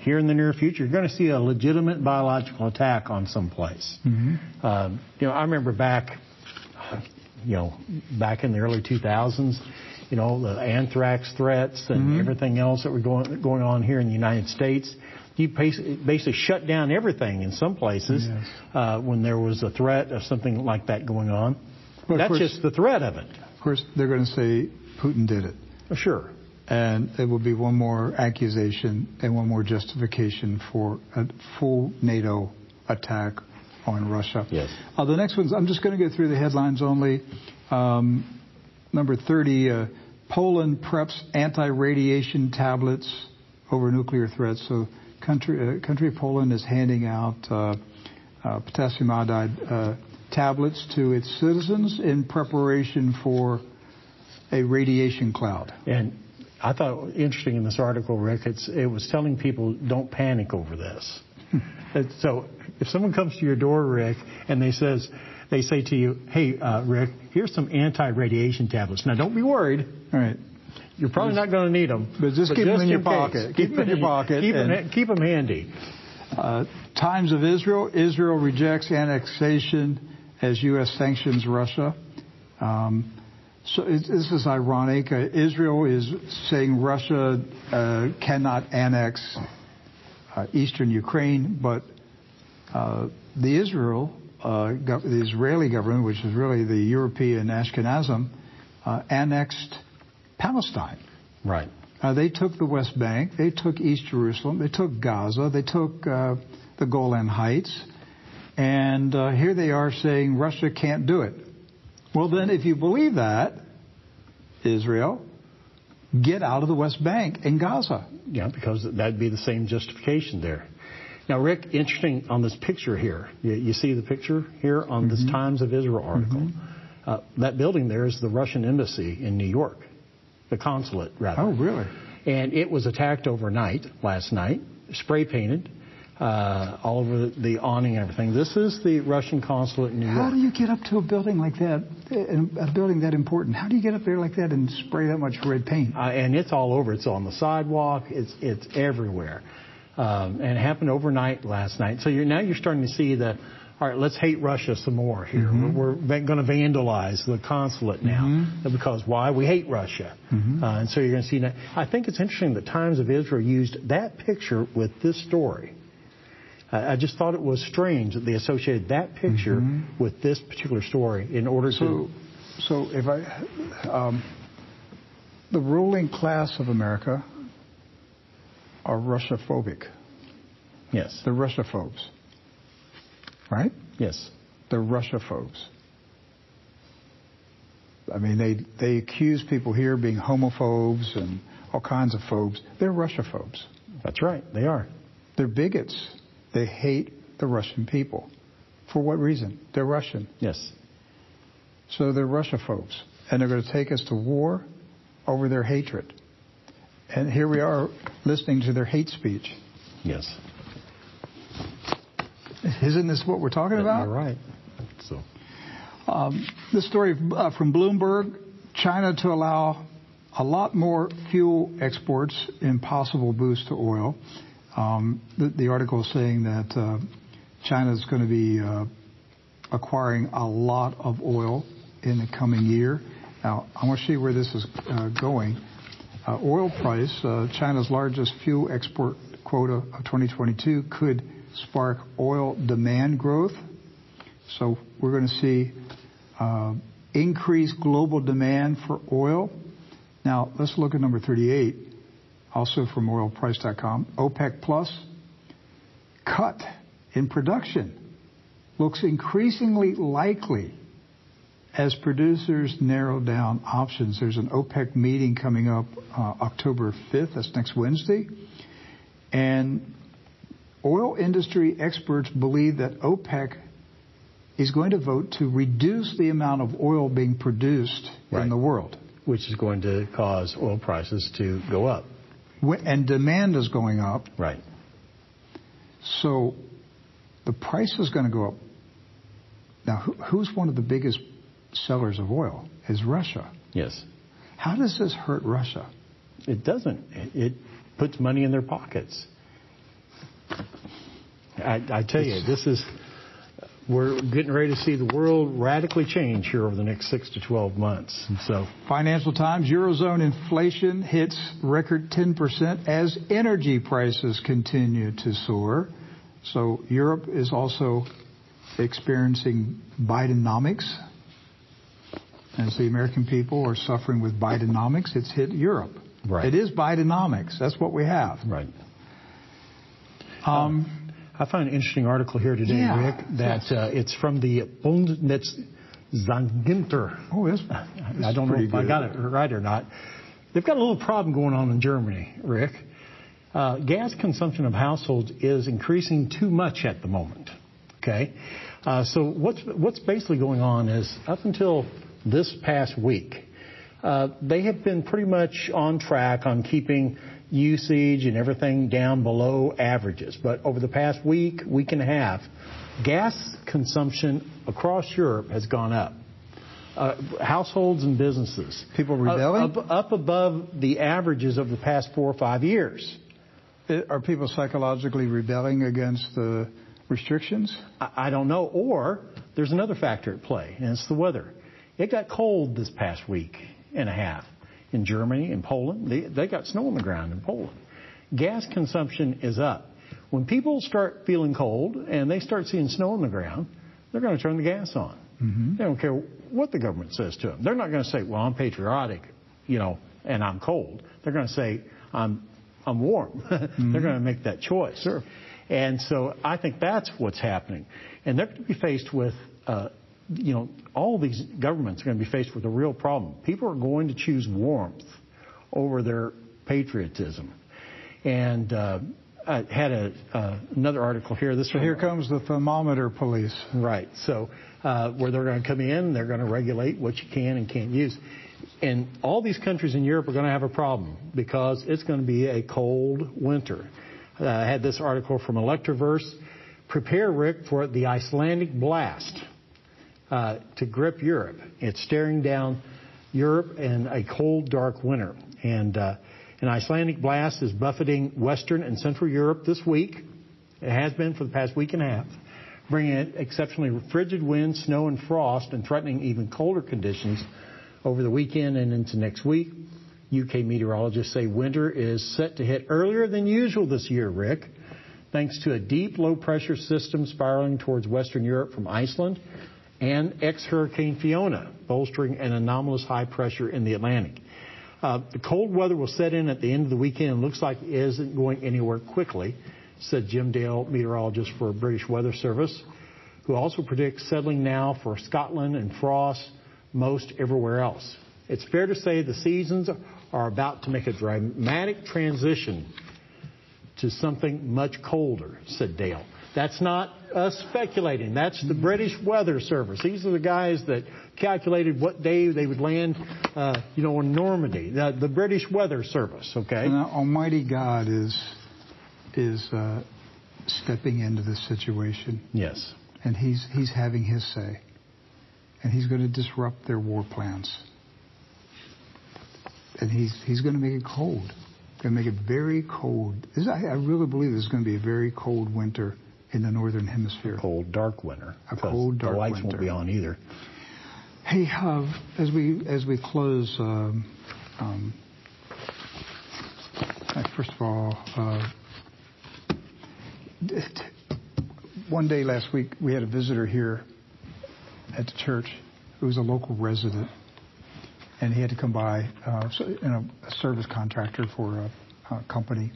here in the near future, you're going to see a legitimate biological attack on some place. Mm-hmm. Um, you know, I remember back, you know, back in the early 2000s, you know, the anthrax threats and mm-hmm. everything else that were going going on here in the United States. You basically shut down everything in some places yes. uh, when there was a threat of something like that going on. Well, That's course, just the threat of it. Of course, they're going to say Putin did it. Sure and it will be one more accusation and one more justification for a full NATO attack on Russia. Yes. Uh, the next ones, I'm just going to go through the headlines only. Um, number 30, uh, Poland preps anti-radiation tablets over nuclear threats. So country, uh, country of Poland is handing out uh, uh, potassium iodide uh, tablets to its citizens in preparation for a radiation cloud. And I thought interesting in this article, Rick, it was telling people don't panic over this. so if someone comes to your door, Rick, and they says they say to you, "Hey, uh, Rick, here's some anti-radiation tablets." Now, don't be worried. All right. You're probably not going to need them. But just but keep just them in your pocket. Keep, them in your pocket. Keep, them, keep them handy. Uh, Times of Israel. Israel rejects annexation as U.S. sanctions Russia. Um, So it, this is ironic. Uh, Israel is saying Russia uh, cannot annex uh, eastern Ukraine, but uh, the Israel, uh, gov- the Israeli government, which is really the European Ashkenazim, uh, annexed Palestine. Right. Uh, they took the West Bank, they took East Jerusalem, they took Gaza, they took uh, the Golan Heights, and uh, here they are saying Russia can't do it. Well, then, if you believe that, Israel, get out of the West Bank and Gaza. Yeah, because that'd be the same justification there. Now, Rick, interesting on this picture here. You, you see the picture here on this Times of Israel article. Uh, that building there is the Russian embassy in New York, the consulate, rather. Oh, really? And it was attacked overnight, last night, spray painted uh, all over the awning and everything. This is the Russian consulate in New York. How do you get up to a building like that, a building that important? How do you get up there like that and spray that much red paint? Uh, and it's all over. It's on the sidewalk. It's it's everywhere. Um, and it happened overnight last night. So you're now you're starting to see the. All right, let's hate Russia some more here. Mm-hmm. We're, we're going to vandalize the consulate now because why? We hate Russia, Mm-hmm. uh, and so you're going to see that. I think it's interesting that Times of Israel used that picture with this story. I just thought it was strange that they associated that picture with this particular story in order Mm-hmm. So, to. so if I, um, the ruling class of America are Russia-phobic. Yes. They're Russia-phobes, right? Yes. They're Russia-phobes. I mean, they they accuse people here being homophobes and all kinds of phobes. They're Russia-phobes. That's right. They are. They're bigots. They hate the Russian people. For what reason? They're Russian. Yes. So they're Russia-phobes. And they're going to take us to war over their hatred. And here we are listening to their hate speech. Yes. Isn't this what we're talking about? You're right. So. Um, this story uh, from Bloomberg China to allow a lot more fuel exports in possible boost to oil. Um, the, the, article is saying that uh, China is going to be uh, acquiring a lot of oil in the coming year. Now, I want to see where this is uh, going. Uh, oil price, uh, China's largest fuel export quota of 2022, could spark oil demand growth. So we're going to see uh, increased global demand for oil. Now, let's look at number 38, also from oilprice.com. OPEC Plus cut in production looks increasingly likely as producers narrow down options. There's an OPEC meeting coming up uh, October 5th, that's next Wednesday. And oil industry experts believe that OPEC is going to vote to reduce the amount of oil being produced Right. in the world. Which is going to cause oil prices to go up. And demand is going up, Right. so the price is going to go up. Now, who, who's one of the biggest sellers of oil? Is Russia. Yes. How does this hurt Russia? It doesn't. It, it puts money in their pockets. I, I tell you, this is. We're getting ready to see the world radically change here over the next six to 12 months. And so, Financial Times, Eurozone inflation hits record 10% as energy prices continue to soar. So Europe is also experiencing Bidenomics. As the American people are suffering with Bidenomics, it's hit Europe. Right. It is Bidenomics. That's what we have. right. Um, I found an interesting article here today, Yeah. Rick, that Yes. uh, it's from the Bundesnetzagentur. oh, it's, I don't know pretty if I got it right or not. They've got a little problem going on in Germany, Rick. Uh, gas consumption of households is increasing too much at the moment. Okay, uh, so what's what's basically going on is up until this past week, uh, they have been pretty much on track on keeping usage and everything down below averages. But over the past week, week and a half, gas consumption across Europe has gone up. Uh, households and businesses. People rebelling? Up, above the averages of the past four or five years. Are people psychologically rebelling against the restrictions? I, I don't know. Or there's another factor at play, and it's the weather. It got cold this past week and a half in Germany and Poland. They, they got snow on the ground in Poland. Gas consumption is up. When people start feeling cold and they start seeing snow on the ground, they're going to turn the gas on. Mm-hmm. They don't care what the government says to them. They're not going to say, "Well, I'm patriotic," you know, and I'm cold. They're going to say, "I'm I'm warm." [laughs] mm-hmm. They're going to make that choice. Sure. And so I think that's what's happening. And they're going to be faced with, uh, you know, all these governments are going to be faced with a real problem. People are going to choose warmth over their patriotism. And uh, I had a, uh, another article here. This so here comes the thermometer police. Right. So uh, where they're going to come in, they're going to regulate what you can and can't use. And all these countries in Europe are going to have a problem because it's going to be a cold winter. Uh, I had this article from Electroverse. Prepare, Rick, for the Icelandic blast uh, to grip Europe. It's staring down Europe in a cold, dark winter. And uh, an Icelandic blast is buffeting Western and Central Europe this week. It has been for the past week and a half, bringing exceptionally frigid winds, snow, and frost, and threatening even colder conditions over the weekend and into next week. UK meteorologists say winter is set to hit earlier than usual this year, Rick, thanks to a deep low pressure system spiraling towards Western Europe from Iceland and ex Hurricane Fiona, bolstering an anomalous high pressure in the Atlantic. Uh, the cold weather will set in at the end of the weekend and looks like it isn't going anywhere quickly, said Jim Dale, meteorologist for British Weather Service, who also predicts settling now for Scotland and frost most everywhere else. It's fair to say the seasons are about to make a dramatic transition to something much colder, said Dale. That's not us speculating. That's the British Weather Service. These are the guys that calculated what day they would land, uh, you know, in Normandy. The, the, British Weather Service. Okay. And Almighty God is is uh, stepping into this situation. Yes. And he's he's having his say, and he's going to disrupt their war plans and he's he's going to make it cold. Going to make it very cold. This, I, I really believe this is going to be a very cold winter in the northern hemisphere. Cold, dark winter. A cold, dark winter. The lights winter. won't be on either. Hey, uh, as we as we close, um, um, first of all, uh, one day last week we had a visitor here at the church who was a local resident and he had to come by, uh, know, a service contractor for a, a, company.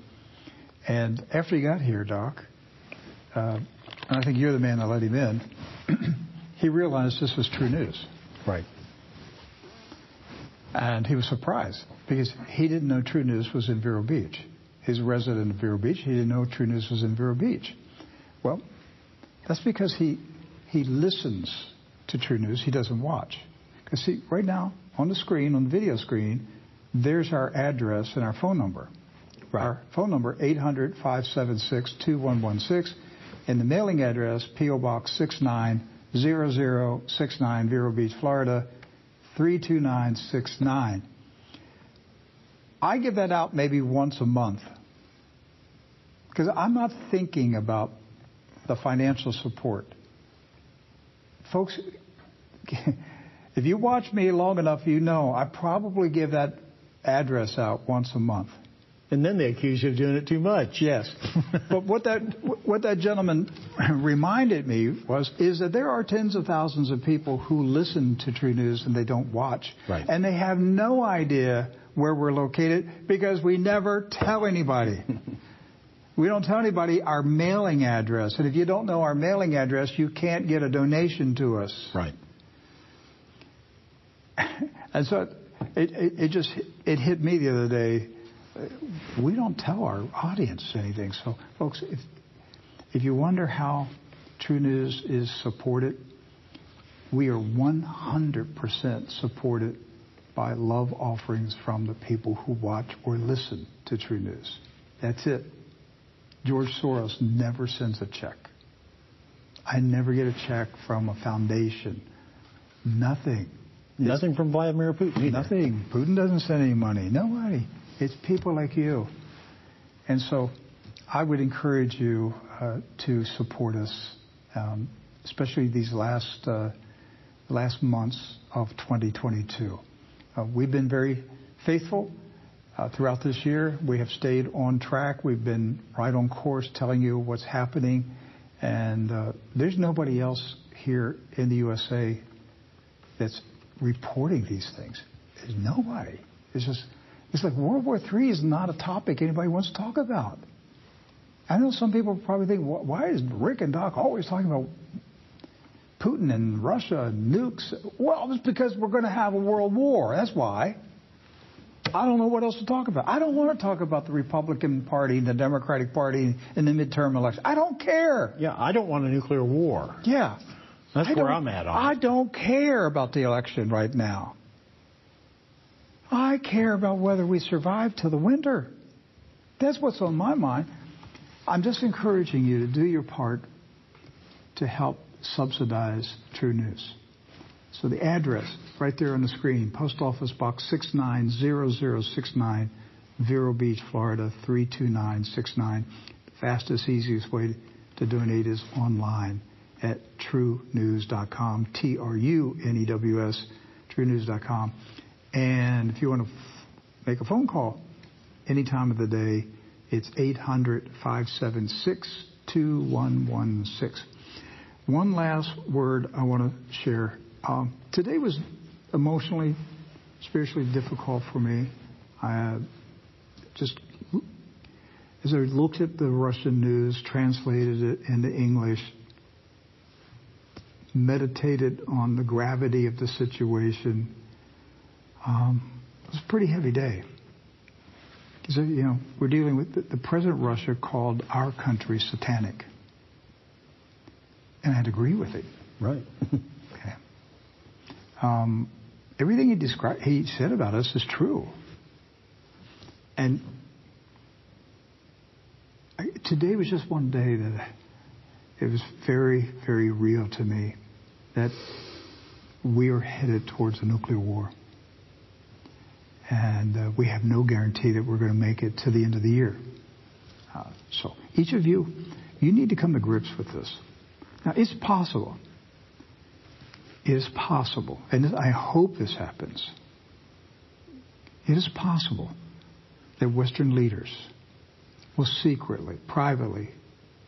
And after he got here, Doc, uh, and I think you're the man that let him in, [clears throat] he realized this was TruNews. Right. And he was surprised because he didn't know TruNews was in Vero Beach. He's a resident of Vero Beach. He didn't know TruNews was in Vero Beach. Well, that's because he he listens to TruNews. He doesn't watch. Because see, right now on the screen, on the video screen, there's our address and our phone number. Right. Our phone number, 800-576-2116, and the mailing address, P.O. Box 690069, Vero Beach, Florida, 32969. I give that out maybe once a month because I'm not thinking about the financial support. Folks, [laughs] if you watch me long enough, you know I probably give that address out once a month. And then they accuse you of doing it too much. Yes. [laughs] but what that what that gentleman [laughs] reminded me was is that there are tens of thousands of people who listen to TruNews and they don't watch. Right. And they have no idea where we're located because we never tell anybody. [laughs] we don't tell anybody our mailing address. And if you don't know our mailing address, you can't get a donation to us. Right. And so it, it, it just it hit me the other day. We don't tell our audience anything. So, folks, if if you wonder how TruNews is supported, we are 100% supported by love offerings from the people who watch or listen to TruNews. That's it. George Soros never sends a check. I never get a check from a foundation. Nothing. Nothing from Vladimir Putin. Either. Nothing. Putin doesn't send any money. Nobody. It's people like you. And so I would encourage you uh, to support us, um, especially these last uh, last months of 2022. Uh, we've been very faithful throughout this year. We have stayed on track. We've been right on course telling you what's happening. And there's nobody else here in the USA that's reporting these things. There's nobody. It's just, it's like World War III is not a topic anybody wants to talk about. I know some people probably think, why is Rick and Doc always talking about Putin and Russia and nukes? Well, it's because we're going to have a world war. That's why. I don't know what else to talk about. I don't want to talk about the Republican Party, the Democratic Party, in the midterm election. I don't care. Yeah, I don't want a nuclear war. Yeah. That's I where I'm at on I don't care about the election right now. I care about whether we survive to the winter. That's what's on my mind. I'm just encouraging you to do your part to help subsidize TruNews. So the address right there on the screen, Post Office Box 690069, Vero Beach, Florida 32969. Fastest, easiest way to donate is online at trunews.com, T-R-U-N-E-W-S, trunews.com. And if you want to make a phone call any time of the day, it's 800-576-2116. One last word I want to share. Um, today was emotionally, spiritually difficult for me. I just, as I looked at the Russian news, translated it into English, meditated on the gravity of the situation, um, it was a pretty heavy day. Because, you know, we're dealing with the, the President Russia called our country satanic. And I'd agree with it. Right. [laughs] okay. Um, everything he described, he said about us is true. And I, today was just one day that it was very, very real to me that we are headed towards a nuclear war. And uh, we have no guarantee that we're going to make it to the end of the year. Uh, so each of you, you need to come to grips with this. Now, it's possible. It is possible, and I hope this happens. It is possible that Western leaders will secretly, privately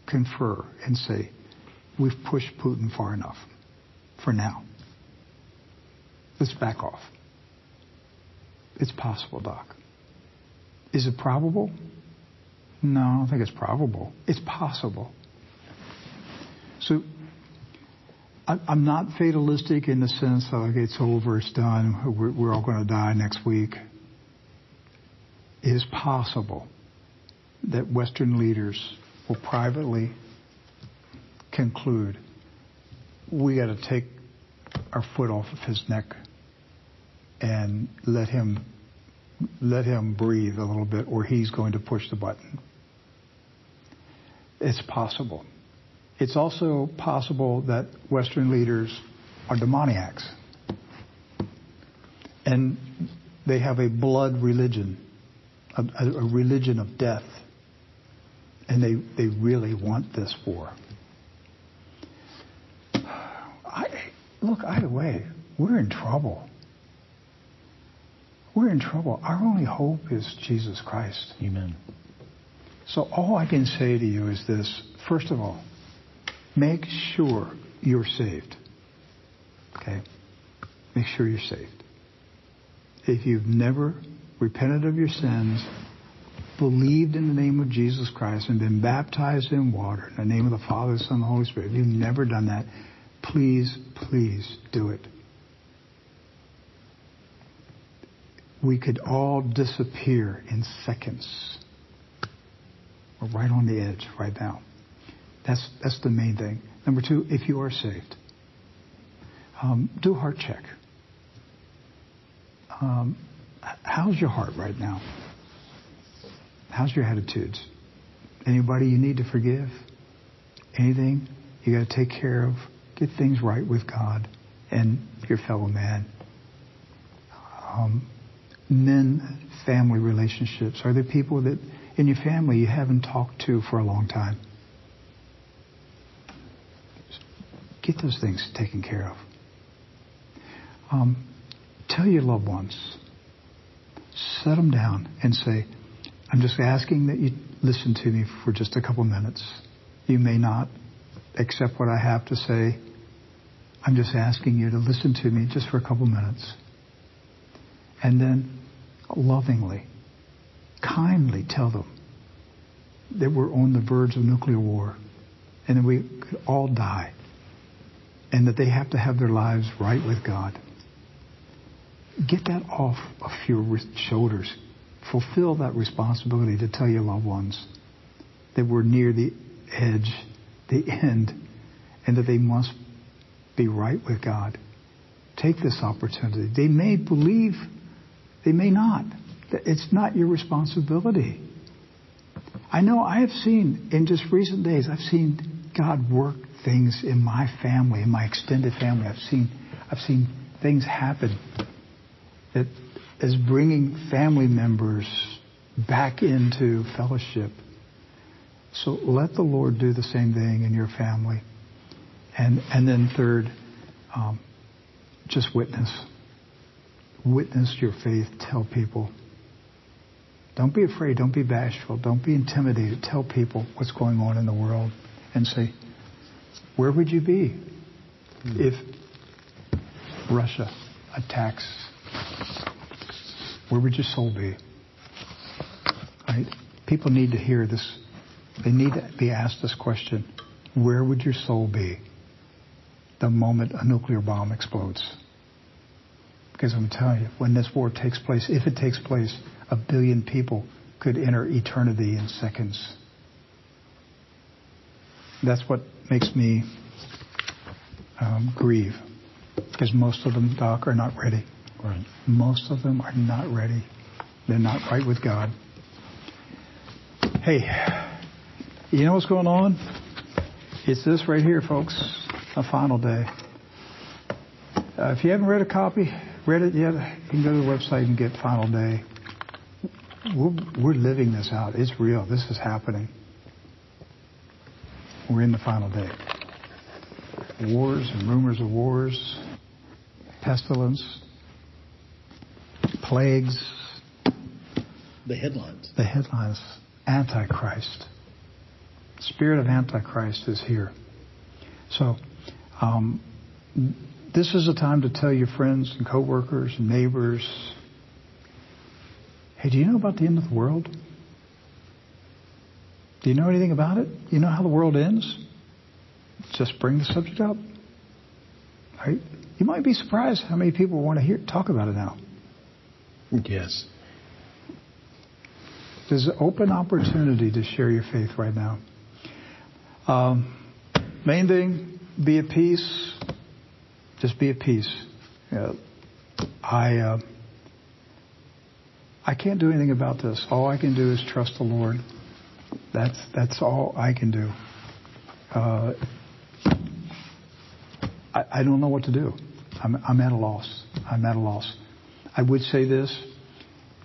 confer and say, we've pushed Putin far enough for now. Let's back off. It's possible, Doc. Is it probable? No, I don't think it's probable. It's possible. So I'm not fatalistic in the sense of okay, it's over, it's done, we're, we're all going to die next week. It is possible that Western leaders will privately conclude we got to take our foot off of his neck and let him let him breathe a little bit or he's going to push the button. It's possible. It's also possible that Western leaders are demoniacs. And they have a blood religion, a, a religion of death. And they, they really want this war. I, look, either way, we're in trouble. We're in trouble. Our only hope is Jesus Christ. Amen. So all I can say to you is this. First of all, make sure you're saved. Okay? Make sure you're saved. If you've never repented of your sins, believed in the name of Jesus Christ, and been baptized in water in the name of the Father, Son, and the Holy Spirit, if you've never done that, please, please do it. We could all disappear in seconds. We're right on the edge right now. That's, that's the main thing. Number two, if you are saved, um, do a heart check. Um, how's your heart right now? How's your attitudes? Anybody you need to forgive? Anything you got to take care of? Get things right with God and your fellow man. Um, men family relationships? Are there people that in your family you haven't talked to for a long time? Get those things taken care of. Um, tell your loved ones. Set them down and say, I'm just asking that you listen to me for just a couple minutes. You may not accept what I have to say. I'm just asking you to listen to me just for a couple minutes. And then lovingly, kindly tell them that we're on the verge of nuclear war and that we could all die and that they have to have their lives right with God. Get that off of your shoulders. Fulfill that responsibility to tell your loved ones that we're near the edge, the end, and that they must be right with God. Take this opportunity. They may believe, they may not. It's not your responsibility. I know I have seen in just recent days, I've seen God work things in my family, in my extended family. I've seen, I've seen things happen that is bringing family members back into fellowship. So let the Lord do the same thing in your family. And, and then third, um, just witness. Witness your faith. Tell people. Don't be afraid. Don't be bashful. Don't be intimidated. Tell people what's going on in the world and say, where would you be if Russia attacks? Where would your soul be? Right? People need to hear this. They need to be asked this question. Where would your soul be the moment a nuclear bomb explodes? Because I'm telling you, when this war takes place, if it takes place, a billion people could enter eternity in seconds. That's what makes me um, grieve. Because most of them, Doc, are not ready. Right. Most of them are not ready. They're not right with God. Hey, you know what's going on? It's this right here, folks. A final day. Uh, if you haven't read a copy, read it yet, you can go to the website and get Final Day. We're, we're living this out. It's real. This is happening. We're in the final day. Wars and rumors of wars, pestilence, plagues. The headlines. The headlines. Antichrist. Spirit of Antichrist is here. So, um, this is a time to tell your friends and coworkers and neighbors, hey, do you know about the end of the world? Do you know anything about it? You know how the world ends? Just bring the subject up. Right? You might be surprised how many people want to hear talk about it now. Yes. There's an open opportunity to share your faith right now. Um, main thing, be at peace. Just be at peace. Uh, I uh, I can't do anything about this. All I can do is trust the Lord. That's that's all I can do. Uh, I, I don't know what to do. I'm, I'm at a loss. I'm at a loss. I would say this: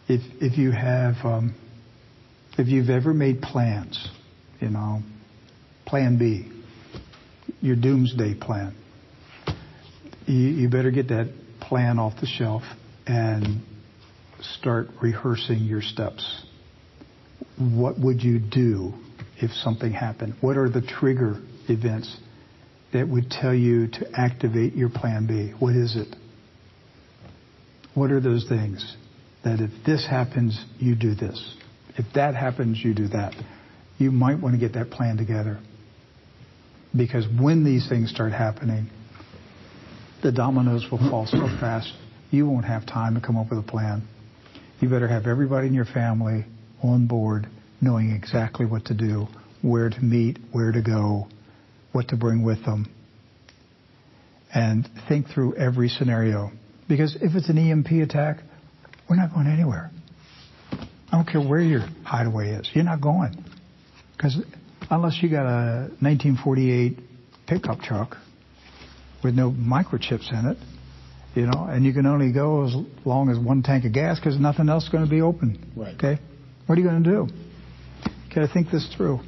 if if you have um, if you've ever made plans, you know, Plan B, your doomsday plan, you, you better get that plan off the shelf and start rehearsing your steps. What would you do if something happened? What are the trigger events that would tell you to activate your plan B? What is it? What are those things that if this happens, you do this? If that happens, you do that. You might want to get that plan together. Because when these things start happening, the dominoes will fall so fast, you won't have time to come up with a plan. You better have everybody in your family on board, knowing exactly what to do, where to meet, where to go, what to bring with them. And think through every scenario. Because if it's an EMP attack, we're not going anywhere. I don't care where your hideaway is. You're not going. Because unless you got a 1948 pickup truck with no microchips in it, you know, and you can only go as long as one tank of gas because nothing else is going to be open. Right. Okay? What are you going to do? You got to think this through.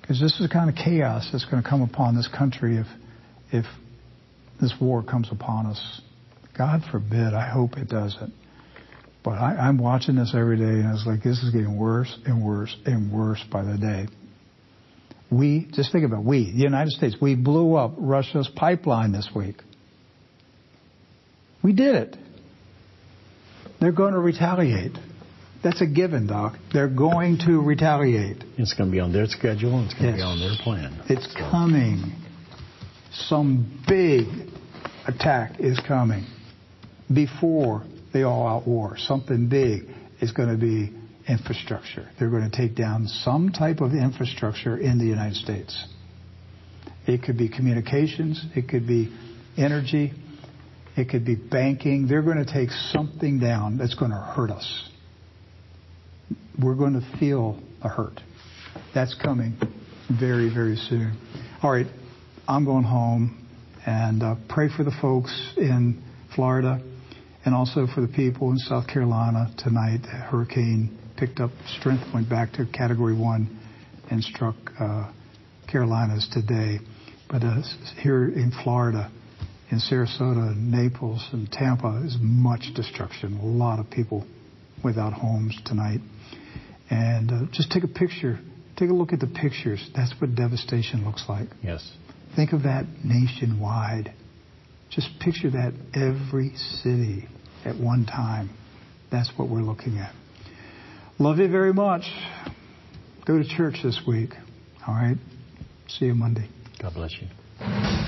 Because this is the kind of chaos that's going to come upon this country if, if this war comes upon us. God forbid. I hope it doesn't. But I, I'm watching this every day, and it's like this is getting worse and worse and worse by the day. We just think about it, we, the United States. We blew up Russia's pipeline this week. We did it. They're going to retaliate. That's a given, Doc. They're going to retaliate. It's going to be on their schedule and it's going to be on their plan. It's So, coming. Some big attack is coming before the all out war. Something big is going to be infrastructure. They're going to take down some type of infrastructure in the United States. It could be communications, it could be energy, it could be banking. They're going to take something down that's going to hurt us. We're going to feel the hurt. That's coming very, very soon. All right, I'm going home and uh, pray for the folks in Florida and also for the people in South Carolina tonight. Hurricane picked up strength, went back to Category 1 and struck uh, Carolinas today. But uh, here in Florida, in Sarasota, Naples, and Tampa, is much destruction. A lot of people without homes tonight. And uh, just take a picture. Take a look at the pictures. That's what devastation looks like. Yes. Think of that nationwide. Just picture that every city at one time. That's what we're looking at. Love you very much. Go to church this week. All right? See you Monday. God bless you.